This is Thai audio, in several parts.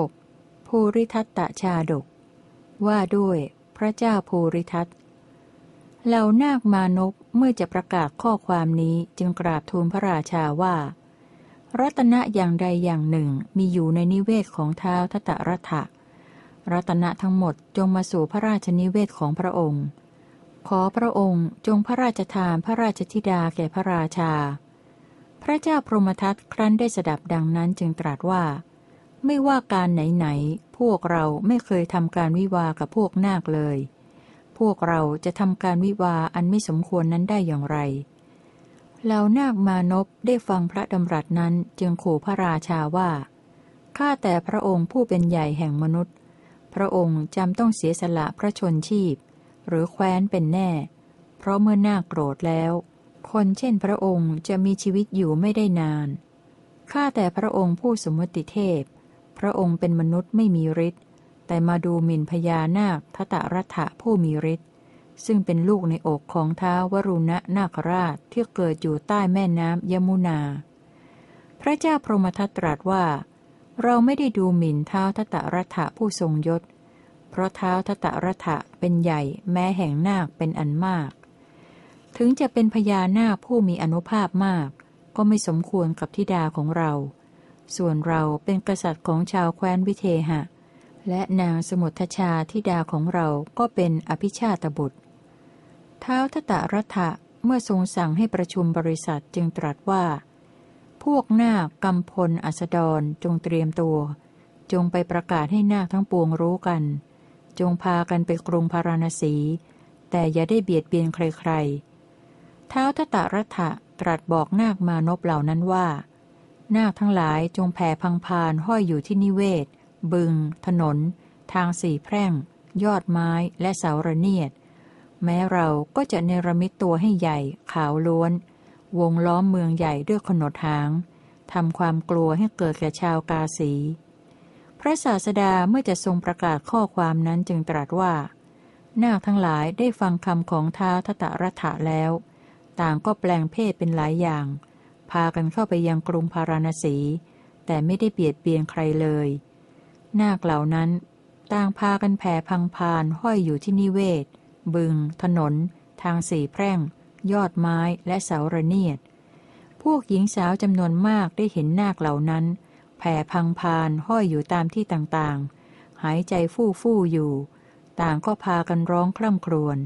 6. ภูริทัตตชาดก ว่าด้วยพระเจ้าภูริทัตเหล่านาคมานพเมื่อจะประกาศข้อความนี้จึงกราบทูลพระราชาว่า รัตนะอย่างใดอย่างหนึ่งมีอยู่ในนิเวศของเท้าทัตรัฐะรัตนะทั้งหมดจงมาสู่พระราชนิเวศของพระองค์ ขอพระองค์จงพระราชทานพระราชธิดาแก่พระราชา พระเจ้าพรหมทัตครั้นได้สดับดังนั้นจึงตรัสว่า ไม่ว่าการไหนๆ พวกเราไม่เคยทำการวิวากับพวกนาคเลย พวกเราจะทำการวิวาอันไม่สมควรนั้นได้อย่างไร เหล่านาคมานพได้ฟังพระดำรัสนั้นจึงขู่พระราชาว่า ข้าแต่พระองค์ผู้เป็นใหญ่แห่งมนุษย์ พระองค์จำต้องเสียสละพระชนชีพ หรือแคว้นเป็นแน่ เพราะเมื่อน้าโกรธแล้ว คนเช่นพระองค์จะมีชีวิตอยู่ไม่ได้นาน ข้าแต่พระองค์ผู้สมมติเทพ ระองค์เป็นมนุษย์ไม่มีฤทธิ์แต่มาดูหมิ่นพญานาคทตรัฐะผู้มีฤทธิ์ซึ่งเป็นลูกในอกของท้าวรุณะนาคราชที่เกิดอยู่ใต้แม่น้ำยมุนา พระเจ้าพรหมทัตตรัสว่า เราไม่ได้ดูหมิ่นเท้าทัตรัฐะผู้ทรงยศ เพราะเท้าทัตรัฐะเป็นใหญ่แม้แห่งนาคเป็นอันมาก ถึงจะเป็นพญานาคผู้มีอนุภาพมาก ก็ไม่สมควรกับทิดาของเรา ส่วนเราเป็นกษัตริย์ของชาวแคว้นวิเทหะ และนางสมุทชาทิดาของเราก็เป็นอภิชาตบุตร เท้าทัตรัฐะเมื่อทรงสั่งให้ประชุมบริษัทจึงตรัสว่า พวกนาคกำพลอัสดรจงเตรียมตัว จงไปประกาศให้นาคทั้งปวงรู้กัน จงพากันไปกรุงพาราณสี แต่อย่าได้เบียดเบียนใครๆ เท้าทตรัฐะตรัสบอกนาคมานพเหล่านั้นว่า นาคทั้งหลายจงแผ่พังพานห้อยอยู่ที่นิเวศ บึง ถนน ทางสี่แพร่ง ยอดไม้และเสาระเนียด แม้เราก็จะเนรมิตตัวให้ใหญ่ขาวล้วน วงล้อมเมืองใหญ่ด้วยขนดหางทำความกลัวให้เกิดแก่ชาวกาสี พระศาสดาเมื่อจะทรงประกาศข้อความนั้นจึงตรัสว่า นาคทั้งหลายได้ฟังคำของท้าทตรัฐะแล้ว ต่างก็แปลงเพศเป็นหลายอย่าง พากันเข้าไปยังกรุงพาราณสี แต่ไม่ได้เบียดเบียนใครเลย นาคเหล่านั้นต่างพากันแผ่พังพานห้อยอยู่ที่นิเวศ บึง ถนน ทางสี่แพร่ง ยอดไม้และเสาระเนียด พวกหญิงสาวจำนวนมากได้เห็นนาคเหล่านั้น แผ่พังพานห้อยอยู่ตามที่ต่างๆ หายใจฟู่ฟู่อยู่ ต่างก็พากันร้องคร่ำครวญ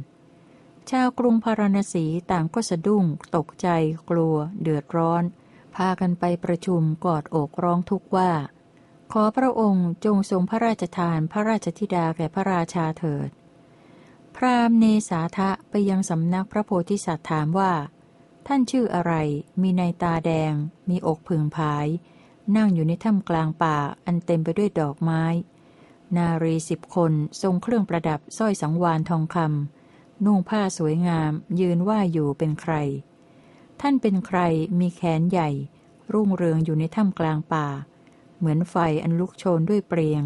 ชาวกรุงพาราณสีต่างก็สะดุ้ง ตกใจ กลัว เดือดร้อน พากันไปประชุมกอดอกร้องทุกว่า ขอพระองค์จงทรงพระราชทานพระราชธิดาแก่พระราชาเถิด พราหมณ์เนสาทะไปยังสำนักพระโพธิสัตว์ถามว่า ท่านชื่ออะไร มีในตาแดง มีอกผึ่งผาย นั่งอยู่ในถ้ำกลางป่าอันเต็มไปด้วยดอกไม้ นารีสิบคนทรงเครื่องประดับสร้อยสังวานทองคำ นุ่งผ้าสวยงาม ยืนว่าอยู่เป็นใคร ท่านเป็นใครมีแขนใหญ่ รุ่งเรืองอยู่ในถ้ำกลางป่า เหมือนไฟอันลุกโชนด้วยเปรียง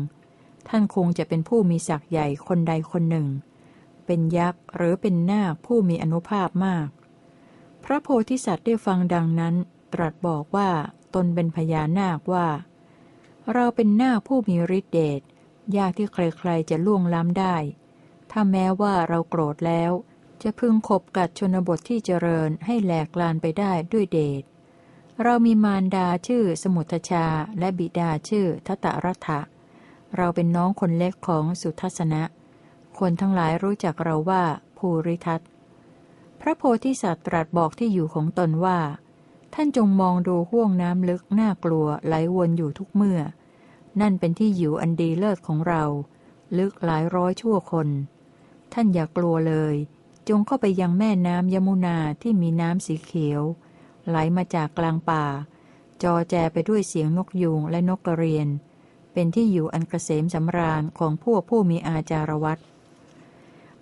ท่านคงจะเป็นผู้มีศักย์ใหญ่คนใดคนหนึ่ง เป็นยักษ์หรือเป็นนาคผู้มีอนุภาพมาก พระโพธิสัตว์ได้ฟังดังนั้น ตรัสบอกว่าตนเป็นพญานาคว่า เราเป็นนาคผู้มีฤทธิเดชยากที่ใครๆจะล่วงล้ำได้ ถ้าแม้ว่าเราโกรธแล้ว จะพึงขบกัดชนบทที่เจริญให้แหลกลานไปได้ด้วยเดช เรามีมารดาชื่อสมุทชาและบิดาชื่อทัตรัฐะเราเป็นน้องคนเล็กของสุทัศนะ คนทั้งหลายรู้จักเราว่าภูริทัตพระโพธิสัตว์ตรัสบอกที่อยู่ของตนว่า ท่านจงมองดูห่วงน้ำลึกน่ากลัวไหลวนอยู่ทุกเมื่อ นั่นเป็นที่อยู่อันดีเลิศของเรา ลึกหลายร้อยชั่วคน ท่านอย่ากลัวเลย จงเข้าไปยังแม่น้ำยมุนาที่มีน้ำสีเขียว ไหลมาจากกลางป่า จอแจไปด้วยเสียงนกยูงและนกกระเรียน เป็นที่อยู่อันกเกษมสำราญของพวกผู้มีอาจารวัต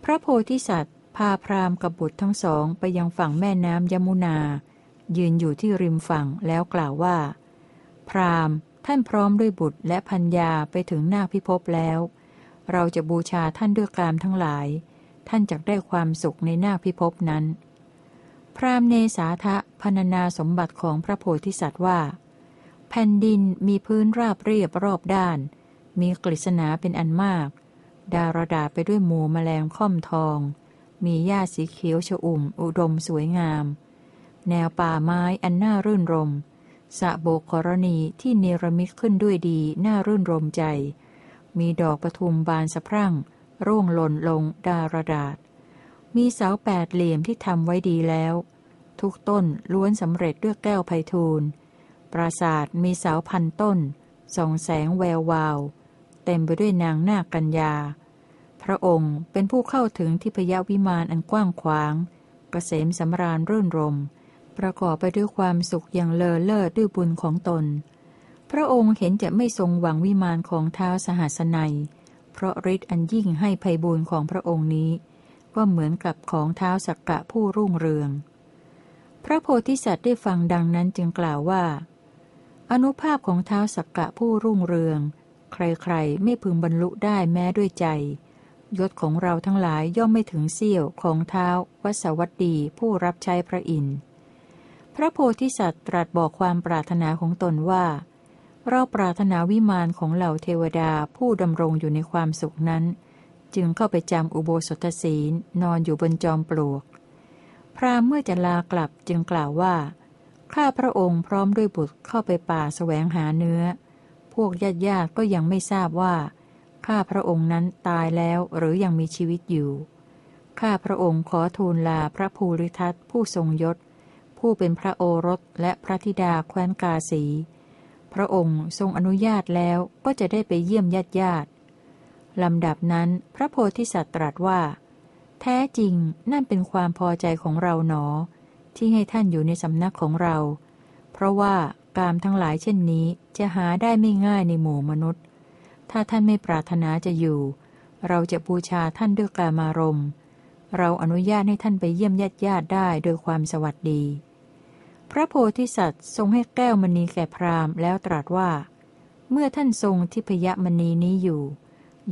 พระโพธิสัตว์ พาพราหมณ์กับบุตรทั้งสองไปยังฝั่งแม่น้ำยมุนา ยืนอยู่ที่ริมฝั่งแล้วกล่าวว่า พราหมณ์ท่านพร้อมด้วยบุตรและพัญญาไปถึงหน้าพิภพแล้ว เราจะบูชาท่านด้วยกามทั้งหลาย ท่านจะได้ความสุขในหน้าพิภพนั้น พรามเนสาทะพนนาสมบัติของพระโพธิสัตว์ว่า แผ่นดินมีพื้นราบเรียบรอบด้าน มีกฤษณาเป็นอันมาก ดารดาไปด้วยหมูแมลงค่อมทอง มีหญ้าสีเขียวชอุ่ม อุดมสวยงาม แนวป่าไม้อันน่ารื่นรมสะโบกกรณีที่เนรมิตขึ้นด้วยดีน่ารื่นรมใจ มีดอกปทุมบานสะพรั่ง ร่วงหล่นลงดารดาษ มีเสาแปดเหลี่ยมที่ทำไว้ดีแล้ว ทุกต้นล้วนสำเร็จด้วยแก้วไพทูลปราสาทมีเสาพันต้นส่องแสงแวววาว เต็มไปด้วยนางนาคกัญญา พระองค์เป็นผู้เข้าถึงที่พยาวิมานอันกว้างขวางกเกษมสำราญรื่นรม ประกอบไปด้วยความสุขอย่างเลอเลิศด้วยบุญของตน พระองค์เห็นจะไม่ทรงหวังวิมานของเท้าสหัสนัย เพราะฤทธิ์อันยิ่งให้ภัยบุญของพระองค์นี้ ก็เหมือนกับของเท้าสักกะผู้รุ่งเรือง พระโพธิสัตว์ได้ฟังดังนั้นจึงกล่าวว่า อนุภาพของเท้าสักกะผู้รุ่งเรือง ใครๆไม่พึงบรรลุได้แม้ด้วยใจ ยศของเราทั้งหลายย่อมไม่ถึงเสี้ยวของเท้าวัสวัตดีผู้รับใช้พระอินทร์พระโพธิสัตว์ตรัสบอกความปรารถนาของตนว่า เราปรารถนาวิมานของเหล่าเทวดาผู้ดำรงอยู่ในความสุขนั้น จึงเข้าไปจำอุโบสถศีลนอนอยู่บนจอมปลวก พรามเมื่อจะลากลับจึงกล่าวว่า ข้าพระองค์พร้อมด้วยบุตรเข้าไปป่าสแสวงหาเนื้อ พวกญาติญาติก็ยังไม่ทราบว่า ข้าพระองค์นั้นตายแล้วหรือยังมีชีวิตอยู่ ข้าพระองค์ขอทูลลาพระภูริทัตผู้ทรงยศ ผู้เป็นพระโอรสและพระธิดาแคว้นกาสี พระองค์ทรงอนุญาตแล้วก็จะได้ไปเยี่ยมญาติญาติลำดับนั้นพระโพธิสัตว์ตรัสว่า แท้จริงนั่นเป็นความพอใจของเราหนอ ที่ให้ท่านอยู่ในสำนักของเรา เพราะว่ากามทั้งหลายเช่นนี้จะหาได้ไม่ง่ายในหมู่มนุษย์ ถ้าท่านไม่ปรารถนาจะอยู่ เราจะบูชาท่านด้วยกามารมณ์ เราอนุญาตให้ท่านไปเยี่ยมญาติญาติได้โดยความสวัสดี พระโพธิสัตว์ทรงให้แก้วมณีแก่พราหมณ์แล้วตรัสว่า เมื่อท่านทรงทิพยมณีนี้อยู่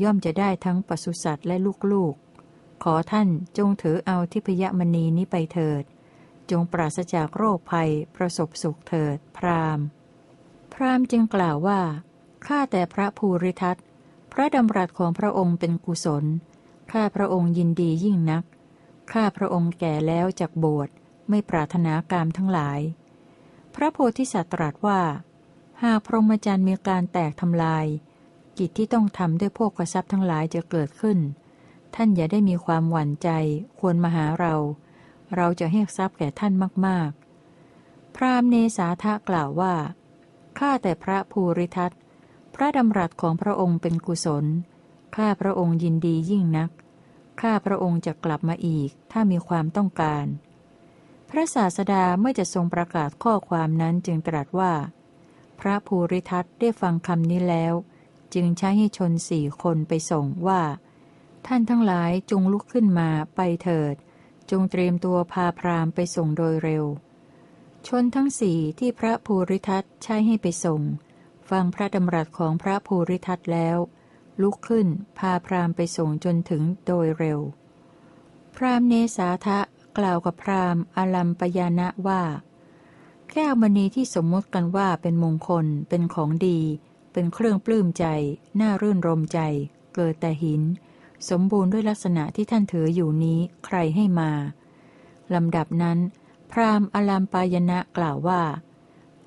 ย่อมจะได้ทั้งปศุสัตว์และลูกๆ ขอท่านจงถือเอาทิพยมณีนี้ไปเถิด จงปราศจากโรคภัยประสบสุขเถิด พรามพรามจึงกล่าวว่าข้าแต่พระภูริทัตพระดำรัสของพระองค์เป็นกุศลข้าพระองค์ยินดียิ่งนักข้าพระองค์แก่แล้วจากบวช ไม่ปรารถนากามทั้งหลาย พระโพธิสัตว์ตรัสว่า หากพรหมจรรย์มีการแตกทำลาย กิจที่ต้องทำด้วยพวกกระซับทั้งหลายจะเกิดขึ้น ท่านอย่าได้มีความหวั่นใจควรมาหาเรา เราจะให้ทรัพย์แก่ท่านมาก ๆ พรามเนสาทะกล่าวว่าข้าแต่พระภูริทัตพระดำรัสของพระองค์เป็นกุศล ข้าพระองค์ยินดียิ่งนัก ข้าพระองค์จะกลับมาอีก ถ้ามีความต้องการ พระศาสดาเมื่อจะทรงประกาศข้อความนั้นจึงตรัสว่า พระภูริทัตได้ฟังคำนี้แล้ว จึงใช้ให้ชนสี่คนไปส่งว่า ท่านทั้งหลายจงลุกขึ้นมาไปเถิด จงเตรียมตัวพาพรามไปส่งโดยเร็ว ชนทั้งสี่ที่พระภูริทัตใช้ให้ไปส่ง ฟังพระดำรัสของพระภูริทัตแล้ว ลุกขึ้นพาพรามไปส่งจนถึงโดยเร็ว พรามเนสาทะ กล่าวกับพราหมณ์อลัมปยานะว่า แก้วมณีที่สมมติกันว่าเป็นมงคล เป็นของดี เป็นเครื่องปลื้มใจ น่ารื่นรมใจ เกิดแต่หิน สมบูรณ์ด้วยลักษณะที่ท่านถืออยู่นี้ใครให้มา ลำดับนั้น พราหมณ์อลามปายณะกล่าวว่า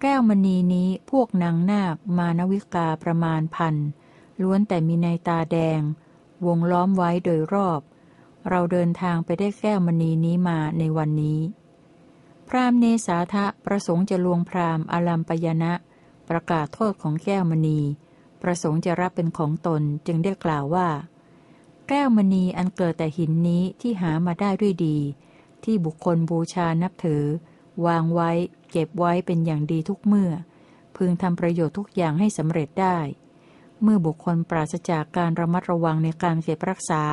แก้วมณีนี้พวกนางนาคมานวิกาประมาณพันล้วนแต่มีในตาแดง วงล้อมไว้โดยรอบ เราเดินทางไปได้แก้วมณีนี้มาในวันนี้ พรามเนสาทะประสงค์จะลวงพรามณ์อลัมปยณะประกาศโทษของแก้วมณี ประสงค์จะรับเป็นของตนจึงได้กล่าวว่า แก้วมณีอันเกิดแต่หินนี้ที่หามาได้ด้วยดี ที่บุคคลบูชานับถือ วางไว้เก็บไว้เป็นอย่างดีทุกเมื่อ พึงทำประโยชน์ทุกอย่างให้สำเร็จได้ เมื่อบุคคลปราศจากการระมัดระวังในการเก็บรักษา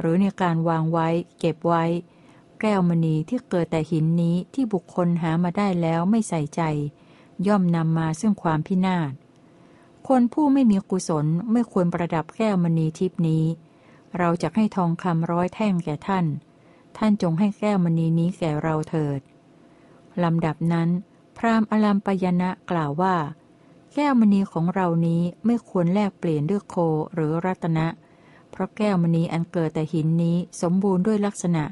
หรือในการวางไว้ เก็บไว้ แก้วมณีที่เกิดแต่หินนี้ที่บุคคลหามาได้แล้วไม่ใส่ใจ ย่อมนำมาซึ่งความพินาศ คนผู้ไม่มีกุศลไม่ควรประดับแก้วมณีทิพนี้ เราจะให้ทองคำร้อยแท่งแก่ท่าน ท่านจงให้แก้วมณีนี้แก่เราเถิดลำดับนั้น พราหมณ์อลัมปยณะกล่าวว่า แก้วมณีของเรานี้ไม่ควรแลกเปลี่ยนด้วยโคหรือรัตนะเระแก้วมณีอันเกิดแต่หินนี้สมบูรณ์ด้วยลักษณะ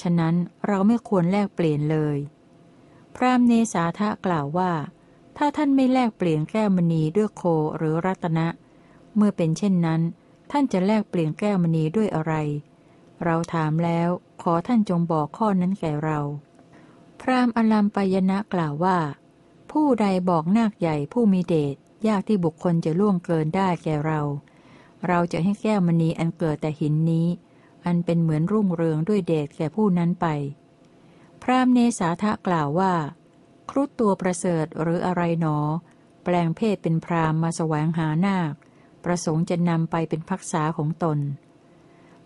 ฉะนั้นเราไม่ควรแลกเปลี่ยนเลย พรามเนสาทะกล่าวว่า ถ้าท่านไม่แลกเปลี่ยนแก้วมณีด้วยโคหรือรัตนะ เมื่อเป็นเช่นนั้น ท่านจะแลกเปลี่ยนแก้วมณีด้วยอะไร เราถามแล้วขอท่านจงบอกข้อนั้นแก่เรา พรามอลัมปยนะกล่าวว่า ผู้ใดบอกนาคใหญ่ผู้มีเดชยากที่บุคคลจะล่วงเกินได้แก่เรา เราจะให้แก้วมณีอันเกิดแต่หินนี้ อันเป็นเหมือนรุ่งเรืองด้วยเดชแก่ผู้นั้นไป พรามเนสาทะกล่าวว่า ครุฑตัวประเสริฐหรืออะไรหนอ แปลงเพศเป็นพรามมาแสวงหานาค ประสงค์จะนำไปเป็นพักษาของตน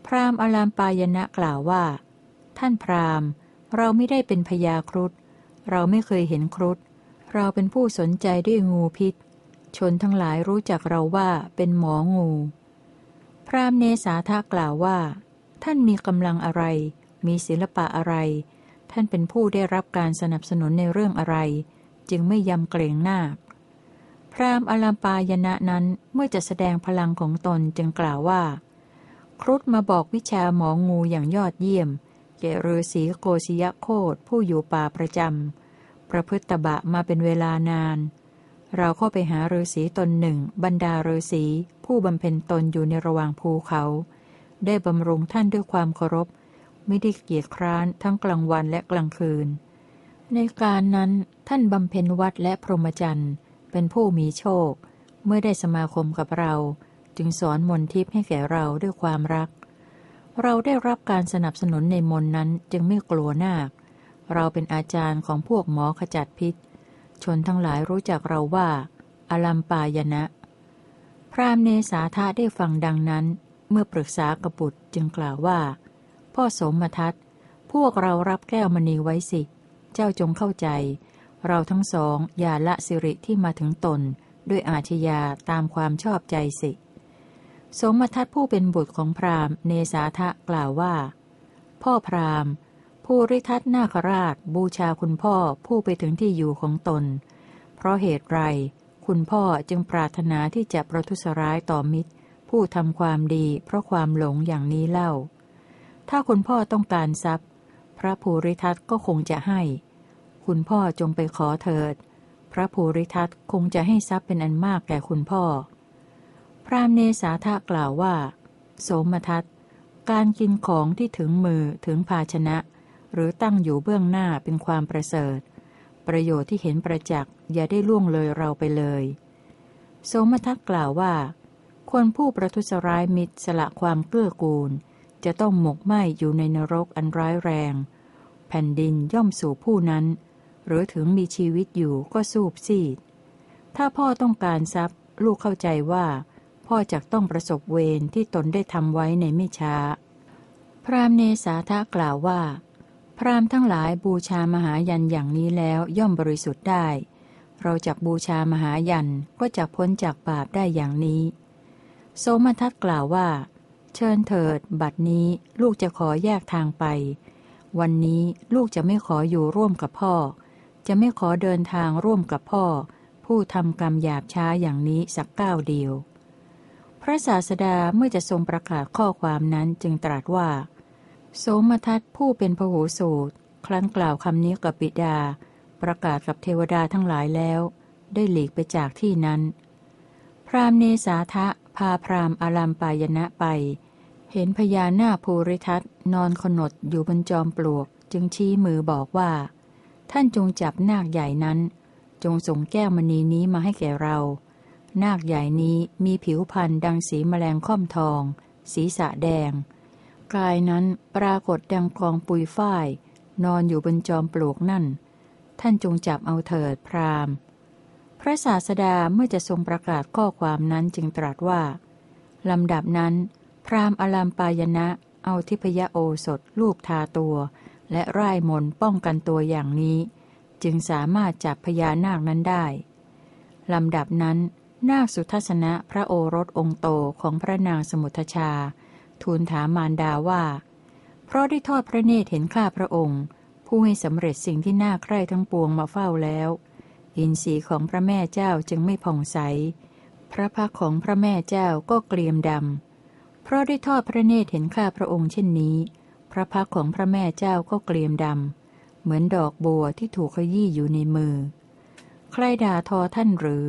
พรามอลามปายณะกล่าวว่า ท่านพรามเราไม่ได้เป็นพยาครุฑเราไม่เคยเห็นครุฑเราเป็นผู้สนใจด้วยงูพิษ ชนทั้งหลายรู้จักเราว่าเป็นหมองู รามเนสาทากล่าวว่า ท่านมีกำลังอะไร มีศิลปะอะไร ท่านเป็นผู้ได้รับการสนับสนุนในเรื่องอะไร จึงไม่ยำเกรงนาคพรามอลัมปายณะนั้นเมื่อจะแสดงพลังของตนจึงกล่าวว่า ครุฑมาบอกวิชาหมองูอย่างยอดเยี่ยมแก่ฤาษีโกศยโคตผู้อยู่ป่าประจำประพฤติบะมาเป็นเวลานาน เราเข้าไปหาฤาษีตนหนึ่ง บรรดาฤาษีผู้บำเพ็ญตนอยู่ในระหว่างภูเขา ได้บำรุงท่านด้วยความเคารพ ไม่ได้เกียจคร้านทั้งกลางวันและกลางคืน ในการนั้นท่านบำเพ็ญวัดและพรหมจรรย์ เป็นผู้มีโชค เมื่อได้สมาคมกับเรา จึงสอนมนทิพย์ให้แก่เราด้วยความรัก เราได้รับการสนับสนุนในมนนั้นจึงไม่กลัวนาคเราเป็นอาจารย์ของพวกหมอขจัดพิษ ชนทั้งหลายรู้จักเราว่า อลัมปายนะ พรามเนสาธาได้ฟังดังนั้น เมื่อปรึกษากบุตรจึงกล่าวว่า พ่อสมทัตพวกเรารับแก้วมณีไว้สิ เจ้าจงเข้าใจ เราทั้งสองอย่าละสิริที่มาถึงตนด้วยอาชญาตามความชอบใจสิ สมทัตผู้เป็นบุตรของพรามเนสาทะกล่าวว่า พ่อพราม ผู้ริทัตนาคราชบูชาคุณพ่อผู้ไปถึงที่อยู่ของตน เพราะเหตุไร คุณพ่อจึงปรารถนาที่จะประทุษร้ายต่อมิตร ผู้ทำความดีเพราะความหลงอย่างนี้เล่า ถ้าคุณพ่อต้องการทรัพย์ พระภูริทัตก็คงจะให้ คุณพ่อจงไปขอเถิด พระภูริทัตคงจะให้ทรัพย์เป็นอันมากแก่คุณพ่อ พรามเนสาทะกล่าวว่า โสมทัตการกินของที่ถึงมือถึงภาชนะ หรือตั้งอยู่เบื้องหน้าเป็นความประเสริฐ ประโยชน์ที่เห็นประจักษ์อย่าได้ล่วงเลยเราไปเลยโสมทักกล่าวว่า คนผู้ประทุษร้ายมิตรสละความเกื้อกูล จะต้องหมกไหมอยู่ในนรกอันร้ายแรง แผ่นดินย่อมสู่ผู้นั้น หรือถึงมีชีวิตอยู่ก็สูบซีด ถ้าพ่อต้องการทรัพย์ ลูกเข้าใจว่า พ่อจะต้องประสบเวรที่ตนได้ทำไว้ในไม่ช้า พรามเนสาทะกล่าวว่า พราหมณ์ทั้งหลายบูชามหายันอย่างนี้แล้วย่อมบริสุทธิ์ได้ เราจักบูชามหายันก็จะพ้นจากบาปได้อย่างนี้ โสมทัตกล่าวว่า เชิญเถิด บัดนี้ลูกจะขอแยกทางไป วันนี้ลูกจะไม่ขออยู่ร่วมกับพ่อ จะไม่ขอเดินทางร่วมกับพ่อ ผู้ทำกรรมหยาบช้าอย่างนี้สักก้าวเดียว พระศาสดาเมื่อจะทรงประกาศข้อความนั้นจึงตรัสว่า โสมทัตผู้เป็นพหูสูตร ครั้นกล่าวคำนี้กับปิดา ประกาศกับเทวดาทั้งหลายแล้ว ได้หลีกไปจากที่นั้น พรามเนสาทะพาพรามอารามปายณะไป เห็นพญานาภูริทัตนอนขนดอยู่บนจอมปลวก จึงชี้มือบอกว่า ท่านจงจับนาคใหญ่นั้น จงส่งแก้วมณีนี้มาให้แก่เรา นาคใหญ่นี้มีผิวพันธ์ดังสีแมลงค่อมทอง สีสะแดง กายนั้นปรากฏดังกองปุยฝ้าย นอนอยู่บนจอมปลวกนั่น ท่านจงจับเอาเถิดพรามพระศาสดาเมื่อจะทรงประกาศข้อความนั้นจึงตรัสว่า ลำดับนั้น พรามอลามปายณะเอาทิพยโอสถลูบทาตัว และไร้มนป้องกันตัวอย่างนี้ จึงสามารถจับพญานาคนั้นได้ ลำดับนั้น นาคสุทัศนะพระโอรสองโตของพระนางสมุทชา ทูลถามมารดาว่า เพราะได้ทอดพระเนตรเห็นข้าพระองค์ ผู้ให้สำเร็จสิ่งที่น่าใคร่ทั้งปวงมาเฝ้าแล้ว อินทรีย์ของพระแม่เจ้าจึงไม่ผ่องใส พระพักของพระแม่เจ้าก็เกลียมดำ เพราะได้ทอดพระเนตรเห็นข้าพระองค์เช่นนี้ พระพักของพระแม่เจ้าก็เกลียมดำ เหมือนดอกบัวที่ถูกขยี้อยู่ในมือ ใครด่าทอท่านหรือ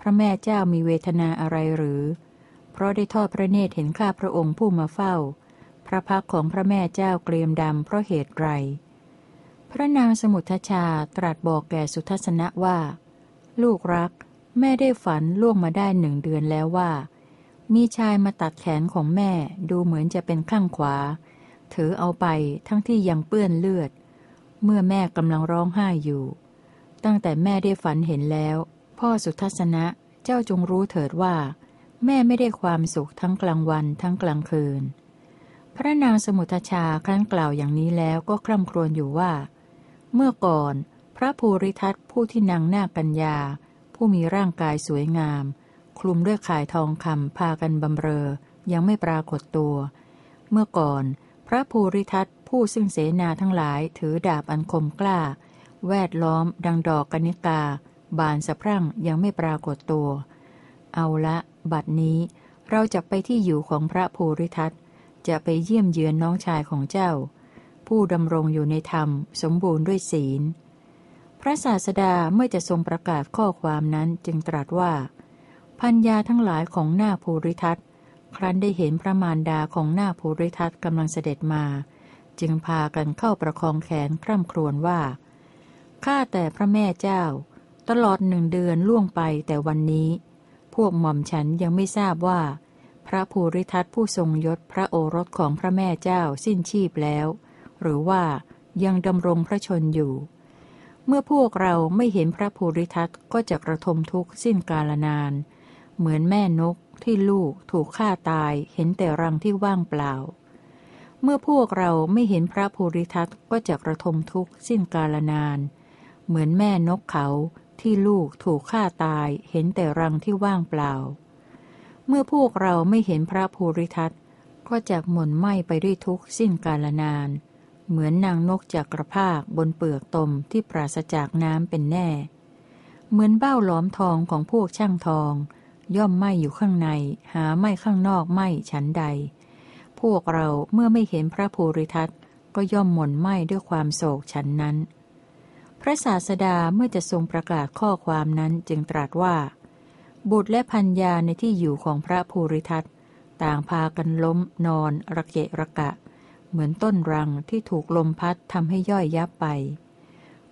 พระแม่เจ้ามีเวทนาอะไรหรือ เพราะได้ทอดพระเนตรเห็นข้าพระองค์ผู้มาเฝ้า พระพักของพระแม่เจ้าเกลียมดำเพราะเหตุไร พระนางสมุทชาตรัสบอกแก่สุทัศนะว่า ลูกรัก แม่ได้ฝันล่วงมาได้หนึ่งเดือนแล้วว่า มีชายมาตัดแขนของแม่ดูเหมือนจะเป็นข้างขวา ถือเอาไปทั้งที่ยังเปื้อนเลือด เมื่อแม่กำลังร้องไห้อยู่ ตั้งแต่แม่ได้ฝันเห็นแล้ว พ่อสุทัศนะเจ้าจงรู้เถิดว่า แม่ไม่ได้ความสุขทั้งกลางวันทั้งกลางคืน พระนางสมุทชาครั้นกล่าวอย่างนี้แล้วก็คร่ำครวญอยู่ว่า เมื่อก่อนพระภูริทัตผู้ที่นางนากัญญา ผู้มีร่างกายสวยงาม คลุมด้วยข่ายทองคำพากันบำเรอ ยังไม่ปรากฏตัว เมื่อก่อนพระภูริทัตผู้ซึ่งเสนาทั้งหลายถือดาบอันคมกล้า แวดล้อมดังดอกกนิกา บานสะพรั่งยังไม่ปรากฏตัว เอาละ บัดนี้เราจะไปที่อยู่ของพระภูริทัตจะไปเยี่ยมเยือนน้องชายของเจ้า ผู้ดำรงอยู่ในธรรมสมบูรณ์ด้วยศีล พระศาสดาเมื่อจะทรงประกาศข้อความนั้นจึงตรัสว่า พัญญาทั้งหลายของหน้าภูริทัตครั้นได้เห็นพระมารดาของหน้าภูริทัตกำลังเสด็จมา จึงพากันเข้าประคองแขนคร่ำครวญว่าข้าแต่พระแม่เจ้า ตลอดหนึ่งเดือนล่วงไปแต่วันนี้ พวกหม่อมฉันยังไม่ทราบว่า พระภูริทัตผู้ทรงยศพระโอรสของพระแม่เจ้าสิ้นชีพแล้ว หรือว่ายังดำรงพระชนอยู่ เมื่อพวกเราไม่เห็นพระภูริทัตก็จะกระทมทุกข์สิ้นกาลนาน เหมือนแม่นกที่ลูกถูกฆ่าตายเห็นแต่รังที่ว่างเปล่า เมื่อพวกเราไม่เห็นพระภูริทัตก็จะกระทมทุกข์สิ้นกาลนาน เหมือนแม่นกเขา ที่ลูกถูกฆ่าตายเห็นแต่รังที่ว่างเปล่า เมื่อพวกเราไม่เห็นพระภูริทัตก็จะหม่นไหมไปด้วยทุกข์สิ้นกาลนาน เหมือนนางนกจากกระภาคบนเปลือกตมที่ปราศจากน้ำเป็นแน่ เหมือนเบ้าหลอมทองของพวกช่างทอง ย่อมไหมอยู่ข้างใน หาไหมข้างนอกไหมฉันใด พวกเราเมื่อไม่เห็นพระภูริทัตก็ย่อมหม่นไหมด้วยความโศกฉันนั้น พระศาสดาเมื่อจะทรงประกาศข้อความนั้นจึงตรัสว่า บุตรและพัญญาในที่อยู่ของพระภูริทัตต่างพากันล้มนอนระเกะระกะ เหมือนต้นรังที่ถูกลมพัดทำให้ย่อยยับไป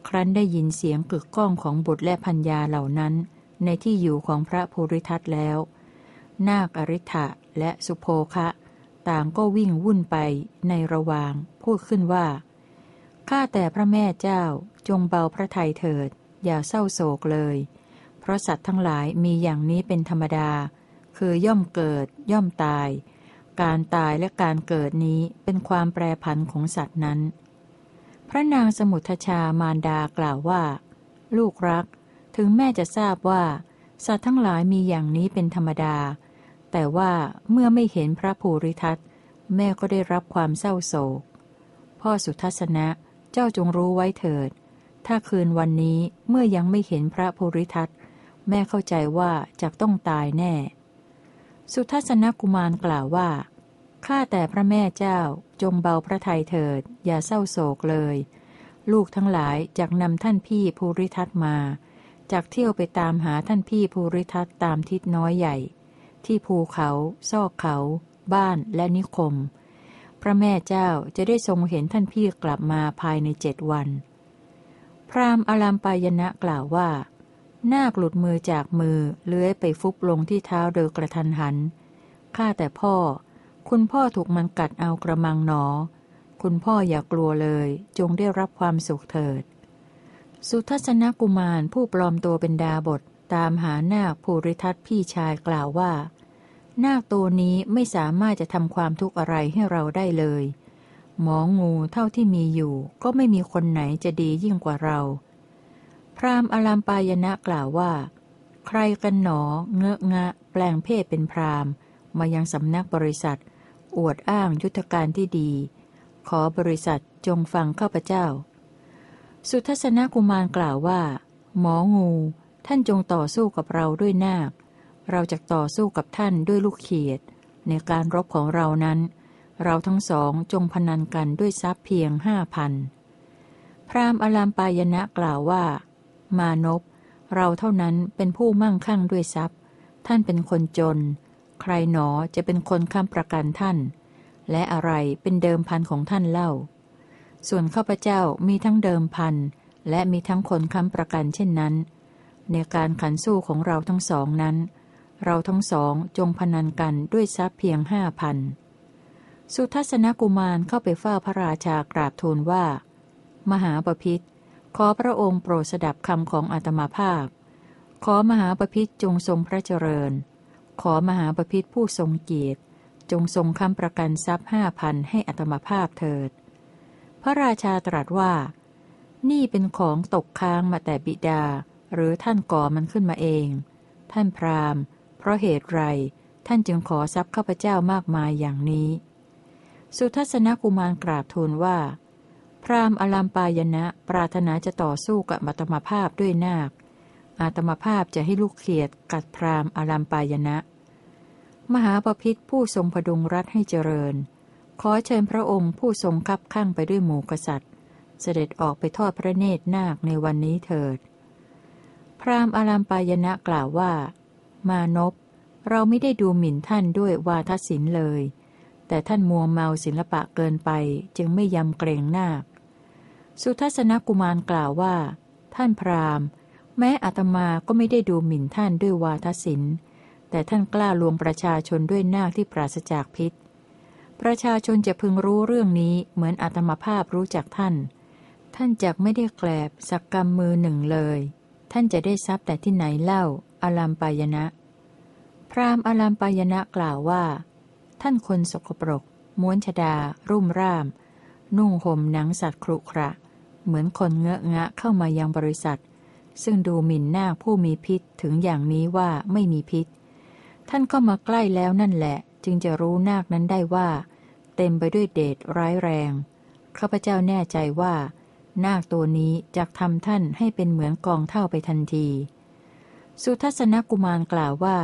ครั้นได้ยินเสียงกึกก้องของบุตรและพัญญาเหล่านั้น ในที่อยู่ของพระภูริทัตแล้ว นาคอริ t ะและสุโภคะ ต่างก็วิ่งวุ่นไปในระหว่าง พูดขึ้นว่า ข้าแต่พระแม่เจ้าจงเบาพระทัยเถิด อย่าเศร้าโศกเลย เพราะสัตว์ทั้งหลายมีอย่างนี้เป็นธรรมดา คือย่อมเกิด ย่อมตาย การตายและการเกิดนี้เป็นความแปรผันของสัตว์นั้น พระนางสมุทชามารดากล่าวว่า ลูกรัก ถึงแม่จะทราบว่า สัตว์ทั้งหลายมีอย่างนี้เป็นธรรมดา แต่ว่าเมื่อไม่เห็นพระภูริทัตแม่ก็ได้รับความเศร้าโศก พ่อสุทัศนะ จ้าจงรู้ไว้เถิด ถ้าคืนวันนี้เมื่อยังไม่เห็นพระภูริทัตแม่เข้าใจว่าจะต้องตายแน่ สุทัศนกุมารกล่าวว่าข้าแต่พระแม่เจ้าจงเบาพระทัยเถิด อย่าเศร้าโศกเลย ลูกทั้งหลายจากนำท่านพี่ภูริทัตมาจากเที่ยวไปตามหาท่านพี่ภูริทัตตามทิศน้อยใหญ่ ที่ภูเขา ซอกเขา บ้านและนิคม พระแม่เจ้าจะได้ทรงเห็นท่านพี่กลับมาภายในเจ็ดวัน พรามอารามปายณะกล่าวว่า นาคหลุดมือจากมือเลื้อยไปฟุบลงที่เท้าโดยกระทันหัน ข้าแต่พ่อ คุณพ่อถูกมันกัดเอากระมังหนอ คุณพ่ออย่ากลัวเลย จงได้รับความสุขเถิด สุทัศนกุมารผู้ปลอมตัวเป็นดาบทตามหานาคภูริทัตพี่ชายกล่าวว่า นาคตัวนี้ไม่สามารถจะทำความทุกข์อะไรให้เราได้เลย หมองูเท่าที่มีอยู่ ก็ไม่มีคนไหนจะดียิ่งกว่าเรา พราหมณ์อลามปายณะกล่าวว่า ใครกันหนอ เงอะงะ แปลงเพศเป็นพราหมณ์ มายังสำนักบริษัท อวดอ้างยุทธการที่ดี ขอบริษัทจงฟังข้าพเจ้า สุทัศนกุมารกล่าวว่า หมองู ท่านจงต่อสู้กับเราด้วยนาค เราจะต่อสู้กับท่านด้วยลูกเขียด ในการรบของเรานั้น เราทั้งสองจงพนันกันด้วยทรัพย์เพียงห้าพันพราหมณ์อลามปายณะกล่าวว่า มานพเราเท่านั้นเป็นผู้มั่งคั่งด้วยทรัพย์ ท่านเป็นคนจน ใครหนอจะเป็นคนค้ำประกันท่าน และอะไรเป็นเดิมพันของท่านเล่า ส่วนข้าพเจ้ามีทั้งเดิมพันและมีทั้งคนค้ำประกันเช่นนั้น ในการขันสู้ของเราทั้งสองนั้น เราทั้งสองจงพนันกันด้วยทรัพย์เพียงห้าพัน สุทัศนกุมารเข้าไปเฝ้าพระราชากราบทูลว่า มหาปพิธขอพระองค์โปรดสดับคำของอาตมาภาพ ขอมหาปพิธจงทรงพระเจริญ ขอมหาปพิธผู้ทรงเกียรติ จงทรงคำประกันทรัพย์ห้าพันให้อัตมาภาพเถิด พระราชาตรัสว่า นี่เป็นของตกค้างมาแต่บิดา หรือท่านก่อมันขึ้นมาเอง ท่านพราหมณ์ เพราะเหตุไร ท่านจึงขอทรัพย์ข้าพเจ้ามากมายอย่างนี้ สุทัศนกุมารกราบทูลว่า พราหมณ์อลัมปายณะปรารถนาจะต่อสู้กับอัตมาภาพด้วยนาค อาตมาภาพจะให้ลูกเขียดกัดพราหมณ์อลัมปายณะมหาปพิธผู้ทรงพดุงรัฐให้เจริญ ขอเชิญพระองค์ผู้ทรงคับข้างไปด้วยหมู่กษัตริย์ เสด็จออกไปทอดพระเนตรนาคในวันนี้เถิดพราหมณ์อลัมปายณะกล่าวว่า มานพเราไม่ได้ดูหมิ่นท่านด้วยวาทศิลป์เลย แต่ท่านมัวเมาศิลปะเกินไปจึงไม่ยำเกรงนาค สุทัศนกุมารกล่าวว่า ท่านพราหมณ์ แม้อาตมาก็ไม่ได้ดูหมิ่นท่านด้วยวาทศิลป์ แต่ท่านกล้าลวงประชาชนด้วยนาคที่ปราศจากพิษ ประชาชนจะพึงรู้เรื่องนี้เหมือนอาตมาภาพรู้จักท่าน ท่านจักไม่ได้แกลบสักกรรมมือหนึ่งเลย ท่านจะได้ทรัพย์แต่ที่ไหนเล่าอลัมปายณะ พราหมณ์อลัมปายณะกล่าวว่า ท่านคนสกปรก ม้วนชดา รุ่มร่าม นุ่งห่มหนังสัตว์ครุขระ เหมือนคนเงอะงะเข้ามายังบริษัท ซึ่งดูหมิ่นหน้าผู้มีพิษถึงอย่างนี้ว่าไม่มีพิษ ท่านก็มาใกล้แล้วนั่นแหละ จึงจะรู้นาคนั้นได้ว่า เต็มไปด้วยเดชร้ายแรงข้าพเจ้าแน่ใจว่า นาคตัวนี้จะทำท่านให้เป็นเหมือนกองเท่าไปทันที สุทัศนกุมารกล่าวว่า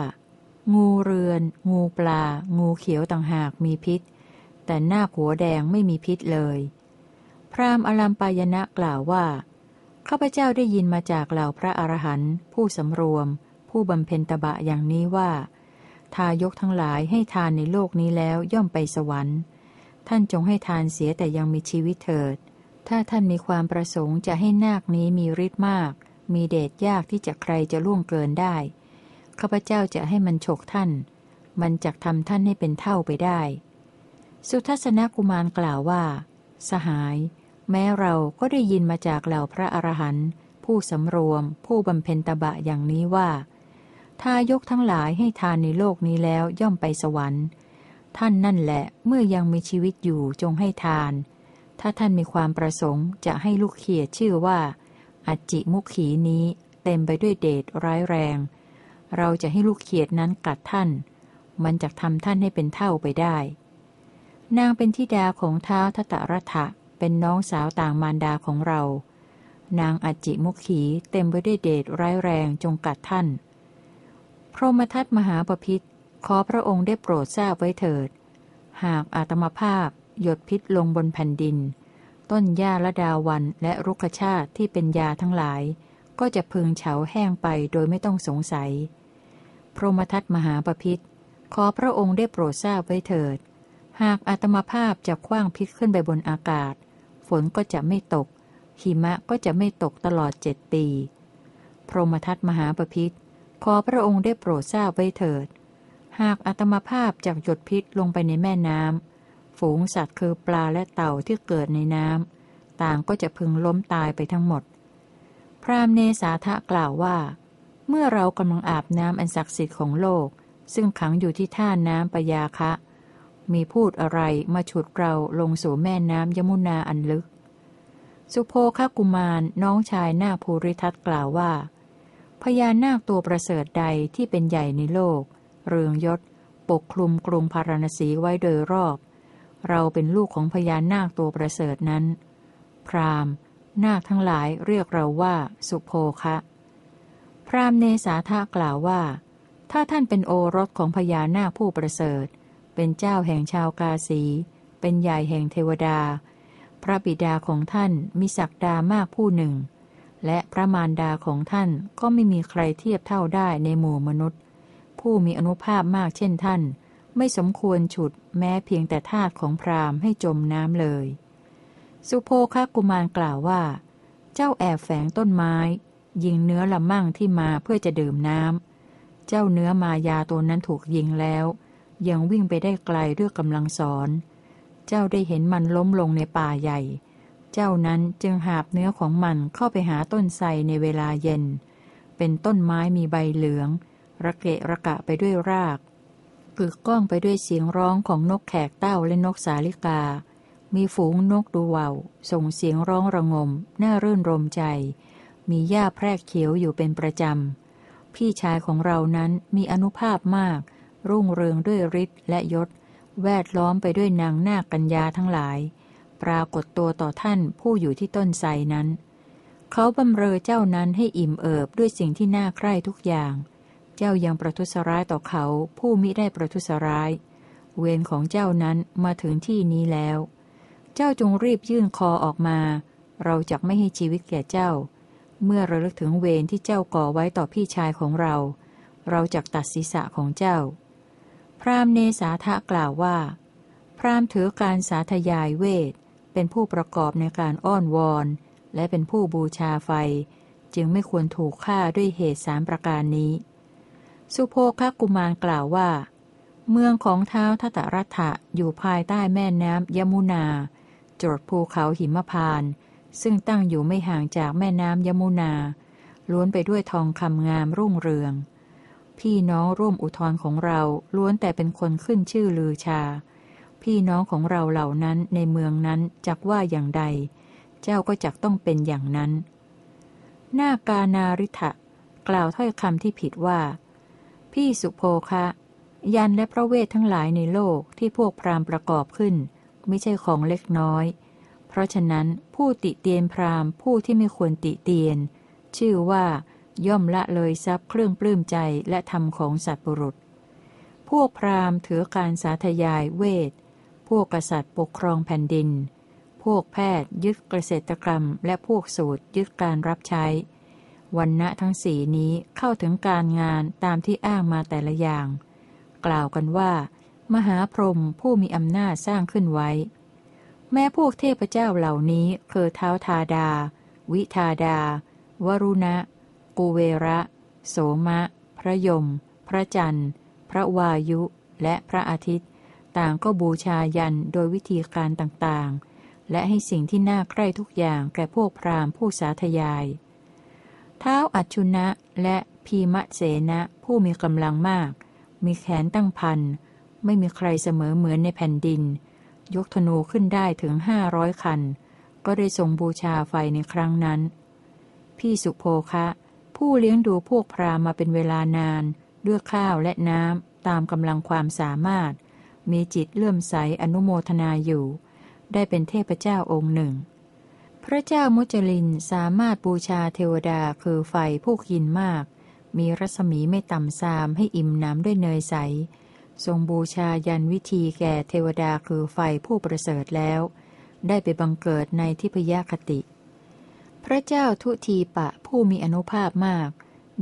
งูเรือน งูปลา งูเขียวต่างหากมีพิษ แต่หน้าหัวแดงไม่มีพิษเลย พราหมณ์อลัมปายณะกล่าวว่าข้าพเจ้าได้ยินมาจากเหล่าพระอรหันต์ผู้สำรวม ผู้บำเพ็ญตบะอย่างนี้ว่า ทายกทั้งหลายให้ทานในโลกนี้แล้วย่อมไปสวรรค์ ท่านจงให้ทานเสียแต่ยังมีชีวิตเถิด ถ้าท่านมีความประสงค์จะให้นาคนี้มีฤทธิ์มาก มีเดชยากที่จะใครจะล่วงเกินได้ ข้าพเจ้าจะให้มันฉกท่าน มันจะทำท่านให้เป็นเท่าไปได้ สุทัศนกุมารกล่าวว่า สหาย แม้เราก็ได้ยินมาจากเหล่าพระอรหันต์ผู้สำรวม ผู้บำเพ็ญตบะอย่างนี้ว่า ทายกทั้งหลายให้ทานในโลกนี้แล้วย่อมไปสวรรค์ ท่านนั่นแหละเมื่อยังมีชีวิตอยู่จงให้ทาน ถ้าท่านมีความประสงค์จะให้ลูกเขียดชื่อว่า อจิมุขีนี้ เต็มไปด้วยเดชร้ายแรง เราจะให้ลูกเขียดนั้นกัดท่าน มันจะทำท่านให้เป็นเท่าไปได้ นางเป็นธิดาของเท้าทตรัฐะเป็นน้องสาวต่างมารดาของเรา นางอจจิมุขขีเต็มไปด้วยเดชร้ายแรงจงกัดท่าน พรหมทัตมหาปพิธขอพระองค์ได้โปรดทราบไว้เถิด หากอาตมาภาพ หยดพิษลงบนแผ่นดิน ต้นหญ้าละดาวันและรุกชาติที่เป็นยาทั้งหลาย ก็จะพึงเฉาแห้งไปโดยไม่ต้องสงสัย พรหมทัตมหาปพิธขอพระองค์ได้โปรดทราบไว้เถิด หากอาตมาภาพจะคว้างพิษขึ้นไปบนอากาศ ฝนก็จะไม่ตก หิมะก็จะไม่ตกตลอดเจ็ดปี พรหมทัตมหาปพิธขอพระองค์ได้โปรดทราบไว้เถิด หากอาตมาภาพจากหยดพิษลงไปในแม่น้ำ ฝูงสัตว์คือปลาและเต่าที่เกิดในน้ำ ต่างก็จะพึงล้มตายไปทั้งหมด พรามเนสาทะกล่าวว่า เมื่อเรากำลังอาบน้ำอันศักดิ์สิทธิ์ของโลก ซึ่งขังอยู่ที่ท่าน้ำปยาคะ มีพูดอะไรมาฉุดเราลงสู่แม่น้ำยมุนาอันลึก สุโภคกุมารน้องชายนาภูริทัตกล่าวว่า พญานาคตัวประเสริฐใดที่เป็นใหญ่ในโลก เรืองยศ ปกคลุมกรุงพาราณสีไว้โดยรอบ เราเป็นลูกของพญานาคตัวประเสริฐนั้น พรามนาคทั้งหลายเรียกเราว่า สุโภคะ ราหมณ์เนสาทะกล่าวว่า ถ้าท่านเป็นโอรสของพญานาคผู้ประเสริฐ เป็นเจ้าแห่งชาวกาสี เป็นใหญ่แห่งเทวดา พระบิดาของท่านมีศักดามากผู้หนึ่ง และพระมารดาของท่านก็ไม่มีใครเทียบเท่าได้ในหมู่มนุษย์ ผู้มีอนุภาพมากเช่นท่าน ไม่สมควรฉุดแม้เพียงแต่ทาตของพราหมณ์ให้จมน้ำเลย สุโภคกุมารกล่าวว่า เจ้าแอบแฝงต้นไม้ ยิงเนื้อละมั่งที่มาเพื่อจะดื่มน้ำ เจ้าเนื้อมายาตัวนั้นถูกยิงแล้ว ยังวิ่งไปได้ไกลด้วยกำลังสอน เจ้าได้เห็นมันล้มลงในป่าใหญ่ เจ้านั้นจึงหาบเนื้อของมันเข้าไปหาต้นไทรในเวลาเย็น เป็นต้นไม้มีใบเหลือง ระเกะระกะไปด้วยรากกึกก้องไปด้วยเสียงร้องของนกแขกเต้าและนกสาลิกา มีฝูงนกดูวาวส่งเสียงร้องระงม น่ารื่นรมใจ มีหญ้าแพรกเขียวอยู่เป็นประจำ พี่ชายของเรานั้นมีอนุภาพมาก รุ่งเรืองด้วยฤทธิ์และยศ แวดล้อมไปด้วยนางนาคกัญญาทั้งหลาย ปรากฏตัวต่อท่านผู้อยู่ที่ต้นไทรนั้น เขาบำเรอเจ้านั้นให้อิ่มเอิบด้วยสิ่งที่น่าใคร่ทุกอย่าง เจ้ายังประทุษร้ายต่อเขาผู้มิได้ประทุษร้าย เวรของเจ้านั้นมาถึงที่นี้แล้ว เจ้าจงรีบยื่นคอออกมา เราจะไม่ให้ชีวิตแก่เจ้า เมื่อระลึกถึงเวรที่เจ้าก่อไว้ต่อพี่ชายของเรา เราจะตัดศีรษะของเจ้า พราหมณ์เนสาทะกล่าวว่า พราหมณ์ถือการสาธยายเวท เป็นผู้ประกอบในการอ้อนวอน และเป็นผู้บูชาไฟ จึงไม่ควรถูกฆ่าด้วยเหตุสามประการนี้ สุโภคกุมารกล่าวว่า เมืองของเท้าทัตรัฐะอยู่ภายใต้แม่น้ำยมุนาจดภูเขาหิมพานต์ ซึ่งตั้งอยู่ไม่ห่างจากแม่น้ำยมุนา ล้วนไปด้วยทองคำงามรุ่งเรือง พี่น้องร่วมอุทธรของเราล้วนแต่เป็นคนขึ้นชื่อลือชา พี่น้องของเราเหล่านั้นในเมืองนั้นจักว่าอย่างใด เจ้าก็จักต้องเป็นอย่างนั้น หน้ากานาริทะกล่าวถ้อยคำที่ผิดว่า พี่สุโภคะ ยันและพระเวททั้งหลายในโลกที่พวกพราหมณ์ประกอบขึ้น ไม่ใช่ของเล็กน้อย เพราะฉะนั้นผู้ติเตียนพราหมณ์ผู้ที่ไม่ควรติเตียน ชื่อว่า ย่อมละเลยทรัพย์เครื่องปลื้มใจและธรรมของสัตว์บุรุษ พวกพราหมณ์ถือการสาธยายเวท พวกกษัตริย์ปกครองแผ่นดิน พวกแพทย์ยึดเกษตรกรรม และพวกสูตรยึดการรับใช้วันณะทั้งสี่นี้เข้าถึงการงานตามที่อ้างมาแต่ละอย่าง กล่าวกันว่า มหาพรหมผู้มีอำนาจสร้างขึ้นไว้ แม้พวกเทพเจ้าเหล่านี้คือเท้าทาดา วิทาดา วรุณะ กูเวระ โสมะ พระยม พระจันทร์ พระวายุ และพระอาทิตย์ ต่างก็บูชายันโดยวิธีการต่างๆ และให้สิ่งที่น่าใคร่ทุกอย่างแก่พวกพราหมณ์ผู้สาธยาย เท้าอัจชุนะและพีมะเสนะผู้มีกำลังมาก มีแขนตั้งพัน ไม่มีใครเสมอเหมือนในแผ่นดิน ยกธนูขึ้นได้ถึงห้าร้อยคัน ก็ได้ทรงบูชาไฟในครั้งนั้น พี่สุโภคะ ผู้เลี้ยงดูพวกพรามมาเป็นเวลานานด้วยข้าวและน้ำตามกำลังความสามารถ มีจิตเลื่อมใสอนุโมทนาอยู่ ได้เป็นเทพเจ้าองค์หนึ่ง พระเจ้ามุจลินสามารถบูชาเทวดาคือไฟผู้ยินมาก มีรัศมีไม่ต่ำซามให้อิ่มน้ำด้วยเนยใส ทรงบูชายันวิธีแก่เทวดาคือไฟผู้ประเสริฐแล้ว ได้ไปบังเกิดในทิพยคติ พระเจ้าทุทีปะผู้มีอนุภาพมาก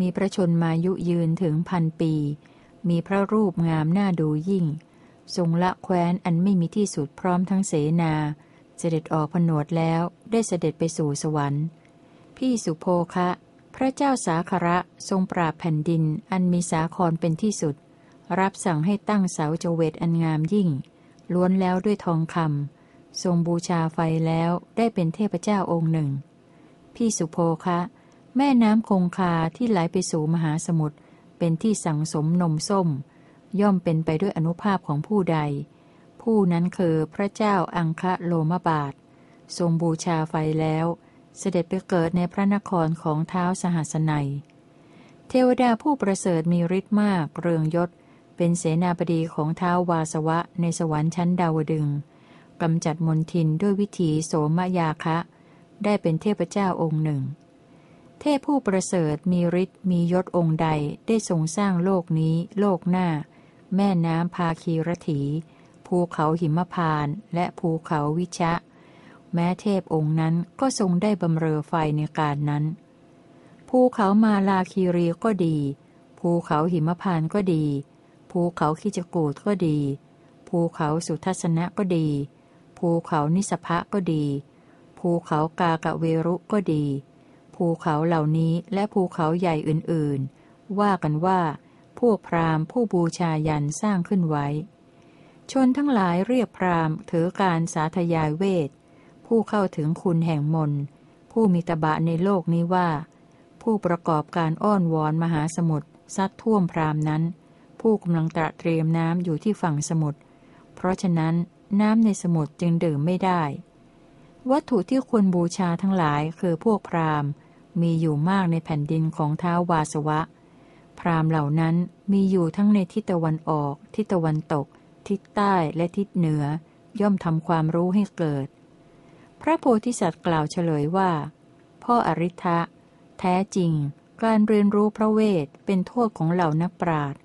มีพระชนมายุยืนถึงพันปี มีพระรูปงามน่าดูยิ่ง ทรงละแคว้นอันไม่มีที่สุดพร้อมทั้งเสนา เสด็จออกผนวดแล้วได้เสด็จไปสู่สวรรค์ พี่สุโภคะ พระเจ้าสาคระทรงปราบแผ่นดินอันมีสาครเป็นที่สุด รับสั่งให้ตั้งเสาเจเวตอันงามยิ่ง ล้วนแล้วด้วยทองคำทรงบูชาไฟแล้วได้เป็นเทพเจ้าองค์หนึ่ง พี่สุโภคะ แม่น้ำคงคาที่ไหลไปสู่มหาสมุทรเป็นที่สังสมนมส้ม ย่อมเป็นไปด้วยอนุภาพของผู้ใด ผู้นั้นคือพระเจ้าอังคะโลมบาท ทรงบูชาไฟแล้ว เสด็จไปเกิดในพระนครของเท้าสหัสนัย เทวดาผู้ประเสริฐมีฤทธิ์มากเรืองยศ เป็นเสนาบดีของท้าววาสวะในสวรรค์ชั้นดาวดึงกำจัดมนทินด้วยวิถีโสมยาคะ ได้เป็นเทพเจ้าองค์หนึ่งเทเทพผู้ประเสริฐมีฤทธิ์มียศองค์ใดได้ทรงสร้างโลกนี้ โลกหน้า แม่น้ำพาคีรถี ภูเขาหิมพานและภูเขาวิชะ แม้เทพองค์นั้นก็ทรงได้บำเรอไฟในการนั้น ภูเขามาลาคีรีก็ดี ภูเขาหิมพานก็ดี ภูเขาคิจกูดก็ดี ภูเขาสุทัศนะก็ดี ภูเขานิสภะก็ดี ภูเขากากะเวรุก็ดี ภูเขาเหล่านี้และภูเขาใหญ่อื่นๆ ว่ากันว่า พวกพราหมณ์ผู้บูชายันสร้างขึ้นไว้ ชนทั้งหลายเรียกพราหมณ์ถือการสาธยายเวท ผู้เข้าถึงคุณแห่งมน ผู้มีตบะในโลกนี้ว่า ผู้ประกอบการอ้อนวอนมหาสมุทรซัดท่วมพราหมณ์นั้น ผู้กำลังตระเตรียมน้ำอยู่ที่ฝั่งสมุทร เพราะฉะนั้นน้ำในสมุทรจึงดื่มไม่ได้ วัตถุที่ควรบูชาทั้งหลายคือพวกพราหมณ์ มีอยู่มากในแผ่นดินของท้าววาสวะ พรามเหล่านั้นมีอยู่ทั้งในทิศตะวันออก ทิศตะวันตก ทิศใต้และทิศเหนือ ย่อมทำความรู้ให้เกิด พระโพธิสัตว์กล่าวเฉลยว่า พ่ออริ t ะแท้จริง การเรียนรู้พระเวทเป็นโทษของเหล่านักปราชญ์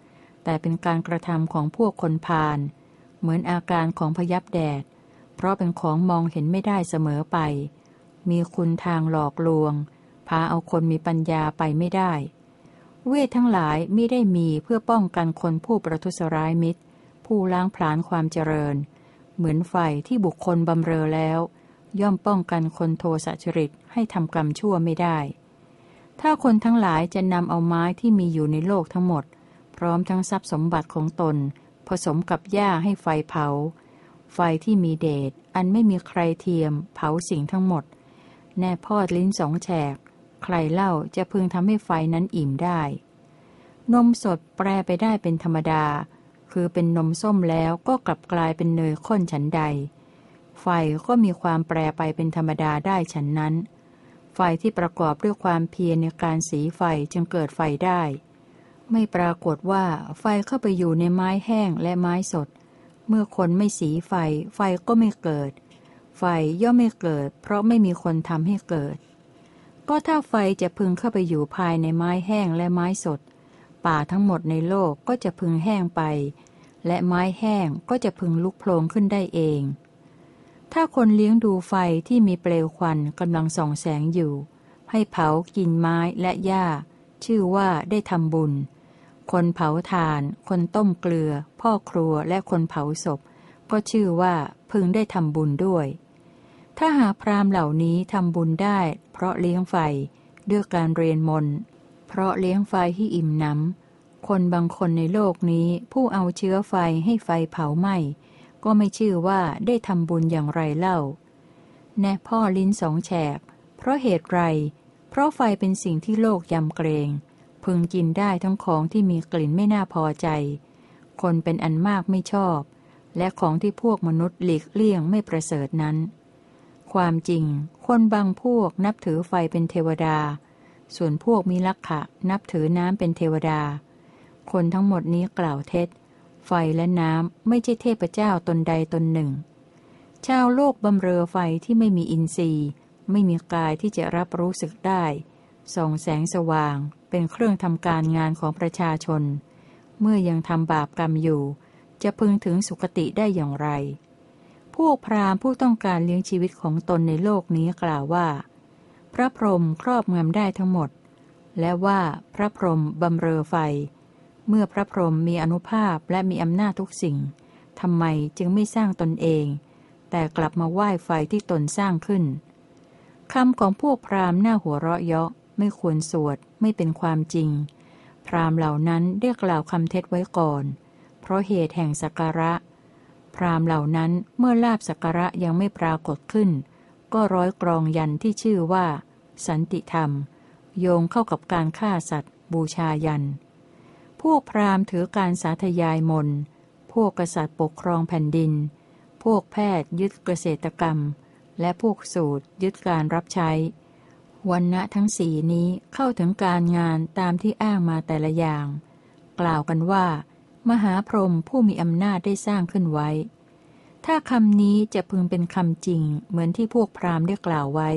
แต่เป็นการกระทำของพวกคนพาลเหมือนอาการของพยับแดด เพราะเป็นของมองเห็นไม่ได้เสมอไป มีคุณทางหลอกลวง พาเอาคนมีปัญญาไปไม่ได้ เวททั้งหลายไม่ได้มีเพื่อป้องกันคนผู้ประทุษร้ายมิตร ผู้ล้างผลาญความเจริญ เหมือนไฟที่บุคคลบำเรอแล้ว ย่อมป้องกันคนโทสะจริตให้ทำกรรมชั่วไม่ได้ ถ้าคนทั้งหลายจะนำเอาไม้ที่มีอยู่ในโลกทั้งหมด พร้อมทั้งทรัพย์สมบัติของตน ผสมกับหญ้าให้ไฟเผา ไฟที่มีเดชอันไม่มีใครเทียม เผาสิ่งทั้งหมด แน่พอดลิ้นสองแฉก ใครเล่าจะพึงทำให้ไฟนั้นอิ่มได้ นมสดแปรไปได้เป็นธรรมดา คือเป็นนมส้มแล้วก็กลับกลายเป็นเนยข้นฉันใด ไฟก็มีความแปรไปเป็นธรรมดาได้ฉันนั้น ไฟที่ประกอบด้วยความเพียรในการสีไฟจึงเกิดไฟได้ ไม่ปรากฏว่าไฟเข้าไปอยู่ในไม้แห้งและไม้สด เมื่อคนไม่สีไฟ ไฟก็ไม่เกิด ไฟย่อมไม่เกิด เพราะไม่มีคนทำให้เกิด ก็ถ้าไฟจะพึงเข้าไปอยู่ภายในไม้แห้งและไม้สด ป่าทั้งหมดในโลกก็จะพึงแห้งไป และไม้แห้งก็จะพึงลุกโผล่ขึ้นได้เอง ถ้าคนเลี้ยงดูไฟที่มีเปลวควันกำลังส่องแสงอยู่ ให้เผากินไม้และหญ้า ชื่อว่าได้ทำบุญ คนเผาทาน คนต้มเกลือ พ่อครัวและคนเผาศพ ก็ชื่อว่าพึงได้ทำบุญด้วย ถ้าหาพรามเหล่านี้ทำบุญได้ เพราะเลี้ยงไฟด้วยการเรียนมนเพราะเลี้ยงไฟที่อิ่มน้ำคนบางคนในโลกนี้ผู้เอาเชื้อไฟให้ไฟเผาไหม้ก็ไม่ชื่อว่าได้ทำบุญอย่างไรเล่า แน่พ่อลิ้นสองแฉก เพราะเหตุไร เพราะไฟเป็นสิ่งที่โลกยำเกรง พึงกินได้ทั้งของที่มีกลิ่นไม่น่าพอใจ คนเป็นอันมากไม่ชอบ และของที่พวกมนุษย์หลีกเลี่ยงไม่ประเสริฐนั้น ความจริง คนบางพวกนับถือไฟเป็นเทวดา ส่วนพวกมีลักขะนับถือน้ำเป็นเทวดา คนทั้งหมดนี้กล่าวเท็จ ไฟและน้ำไม่ใช่เทพเจ้าตนใดตนหนึ่ง ชาวโลกบำเรอไฟที่ไม่มีอินทรีย์ ไม่มีกายที่จะรับรู้สึกได้ส่องแสงสว่าง เป็นเครื่องทำการงานของประชาชน เมื่อยังทำบาปกรรมอยู่ จะพึงถึงสุคติได้อย่างไร พวกพราหมณ์ผู้ต้องการเลี้ยงชีวิตของตนในโลกนี้กล่าวว่า พระพรหมครอบงำได้ทั้งหมด และว่าพระพรหมบำเรอไฟ เมื่อพระพรหมมีอนุภาพและมีอำนาจทุกสิ่งทำไมจึงไม่สร้างตนเอง แต่กลับมาไหว้ไฟที่ตนสร้างขึ้นคำของพวกพราหมณ์หน้าหัวเราะเยาะไม่ควรสวด ไม่เป็นความจริง พราหมณ์เหล่านั้นได้กล่าวคำเท็จไว้ก่อน เพราะเหตุแห่งสักการะ พราหมณ์เหล่านั้นเมื่อลาบสักการะยังไม่ปรากฏขึ้น ก็ร้อยกรองยันที่ชื่อว่า สันติธรรม โยงเข้ากับการฆ่าสัตว์ บูชายัน พวกพราหมณ์ถือการสาธยายมนพวกกษัตริย์ปกครองแผ่นดิน พวกแพทย์ยึดเกษตรกรรม และพวกสูตรยึดการรับใช้ วันณะทั้งสีนี้เข้าถึงการงานตามที่อ้างมาแต่ละอย่าง กล่าวกันว่า มหาพรหมผู้มีอำนาจได้สร้างขึ้นไว้ ถ้าคำนี้จะพึงเป็นคำจริง เหมือนที่พวกพราหมณ์ได้กล่าวไว้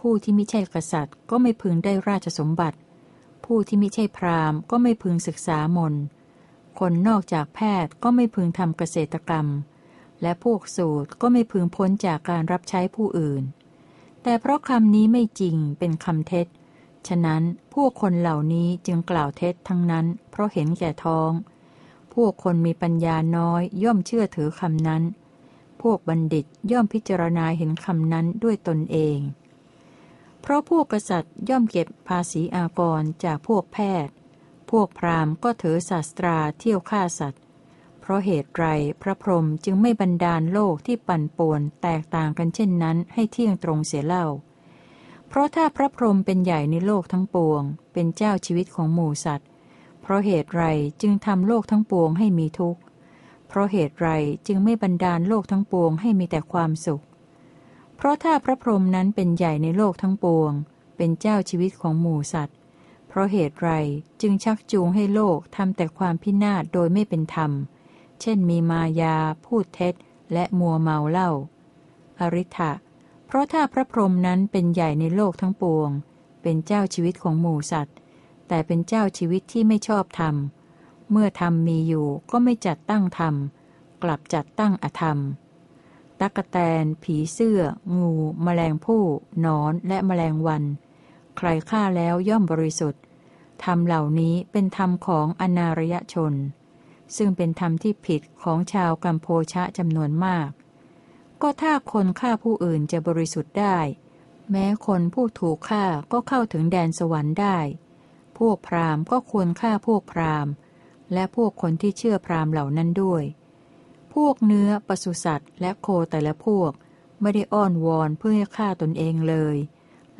ผู้ที่ไม่ใช่กษัตริย์ ก็ไม่พึงได้ราชสมบัติ ผู้ที่ไม่ใช่พราหมณ์ ก็ไม่พึงศึกษามนคนนอกจากแพทย์ก็ไม่พึงทำเกษตรกรรม และพวกสูตรก็ไม่พึงพ้นจากการรับใช้ผู้อื่น แต่เพราะคำนี้ไม่จริงเป็นคำเท็จ ฉะนั้นพวกคนเหล่านี้จึงกล่าวเท็จทั้งนั้น เพราะเห็นแก่ท้อง พวกคนมีปัญญาน้อยย่อมเชื่อถือคำนั้น พวกบัณฑิตย่อมพิจารณาเห็นคำนั้นด้วยตนเอง เพราะพวกกษัตริย์ย่อมเก็บภาษีอากรจากพวกแพทย์ พวกพราหมณ์ก็ถือศาสตราเที่ยวฆ่าสัตว์ ราะเหตุไรพระพรหมจึงไม่บันดาลโลกที่ปั่นป่วนแตกต่างกันเช่นนั้นให้เที่ยงตรงเสียเล่า เพราะถ้าพระพรหมเป็นใหญ่ในโลกทั้งปวง เป็นเจ้าชีวิตของหมู่สัตว์ เพราะเหตุไรจึงทำโลกทั้งปวงให้มีทุกข์ เพราะเหตุไรจึงไม่บันดาลโลกทั้งปวงให้มีแต่ความสุข เพราะถ้าพระพรหมนั้นเป็นใหญ่ในโลกทั้งปวง เป็นเจ้าชีวิตของหมู่สัตว์เพราะเหตุไรจึงชักจูงให้โลกทำแต่ความพินาศโดยไม่เป็นธรรม เช่นมีมายา พูดเท็จ และมัวเมาเล่า อริ t ะเพราะถ้าพระพรหมนั้นเป็นใหญ่ในโลกทั้งปวง เป็นเจ้าชีวิตของหมู่สัตว์ แต่เป็นเจ้าชีวิตที่ไม่ชอบธรรม เมื่อธรรมมีอยู่ก็ไม่จัดตั้งธรรม กลับจัดตั้งอธรรมตักแตน ผีเสื้อ งู แมลงผู้นอนและแมลงวัน ใครฆ่าแล้วย่อมบริสุทธิ์ธรรมเหล่านี้เป็นธรรมของอนารยชน ซึ่งเป็นธรรมที่ผิดของชาวกัมโพชะจำนวนมาก ก็ถ้าคนฆ่าผู้อื่นจะบริสุทธิ์ได้ แม้คนผู้ถูกฆ่าก็เข้าถึงแดนสวรรค์ได้ พวกพราหมณ์ก็ควรฆ่าพวกพราหมณ์ และพวกคนที่เชื่อพราหมณ์เหล่านั้นด้วย พวกเนื้อปศุสัตว์ และโคแต่ละพวกไม่ได้อ้อนวอนเพื่อให้ฆ่าตนเองเลย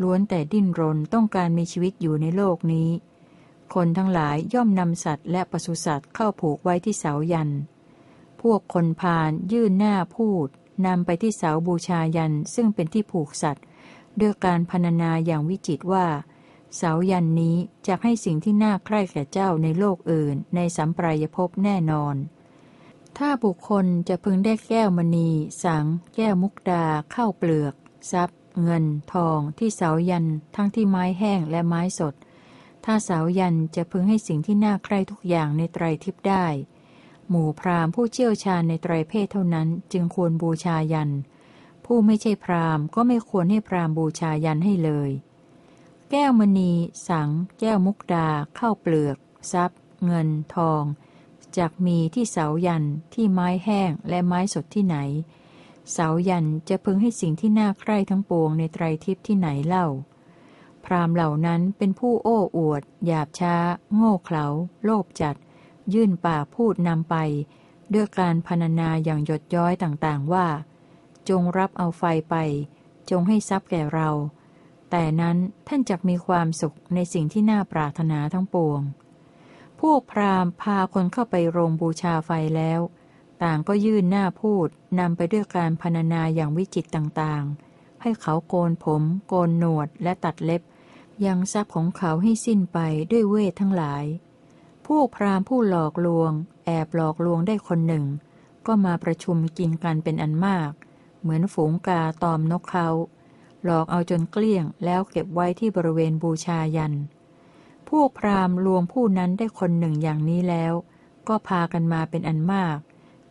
ล้วนแต่ดิ้นรนต้องการมีชีวิตอยู่ในโลกนี้ คนทั้งหลายย่อมนำสัตว์และปศุสัตว์เข้าผูกไว้ที่เสายัน พวกคนพาลยื่นหน้าพูดนำไปที่เสาบูชายันซึ่งเป็นที่ผูกสัตว์ด้วยการพรรณนาอย่างวิจิตว่า เสายันนี้จะให้สิ่งที่น่าใคร่แก่เจ้าในโลกอื่น ในสัมปรายภพแน่นอน ถ้าบุคคลจะพึงได้แก้วมณี สัง แก้วมุกดาข้าวเปลือก ทรัพย์ เงิน ทอง ที่เสายัน ทั้งที่ไม้แห้งและไม้สด ถ้าเสายันจะพึงให้สิ่งที่น่าใคร่ทุกอย่างในไตรทิพย์ได้ หมู่พราหมณ์ผู้เชี่ยวชาญในไตรเพศเท่านั้นจึงควรบูชายัน ผู้ไม่ใช่พราหมณ์ก็ไม่ควรให้พราหมณ์บูชายันให้เลย แก้วมณี สัง แก้วมุกดาข้าวเปลือก ทรัพย์ เงิน ทองจากมีที่เสายันที่ไม้แห้งและไม้สดที่ไหน เสายันจะพึงให้สิ่งที่น่าใคร่ทั้งปวงในไตรทิพย์ที่ไหนเล่า พรามเหล่านั้นเป็นผู้โอ้อวด หยาบช้า โง่เขลาโลภจัด ยื่นปากพูดนำไป ด้วยการพรรณนาอย่างหยดย้อยต่างๆว่า จงรับเอาไฟไป จงให้ทรัพย์แก่เรา แต่นั้นท่านจักมีความสุขในสิ่งที่น่าปรารถนาทั้งปวง พวกพราหมณ์พาคนเข้าไปโรงบูชาไฟแล้ว ต่างก็ยื่นหน้าพูดนำไปด้วยการพรรณนาอย่างวิจิตต่างๆ ให้เขาโกนผม โกนหนวดและตัดเล็บ ยังทรัพย์ของเขาให้สิ้นไปด้วยเวททั้งหลายพวกพราหมณ์ผู้หลอกลวง แอบหลอกลวงได้คนหนึ่ง ก็มาประชุมกินกันเป็นอันมาก เหมือนฝูงกาตอมนกเขา หลอกเอาจนเกลี้ยงแล้วเก็บไว้ที่บริเวณบูชายัน พวกพราหมณ์ลวงผู้นั้นได้คนหนึ่งอย่างนี้แล้ว ก็พากันมาเป็นอันมาก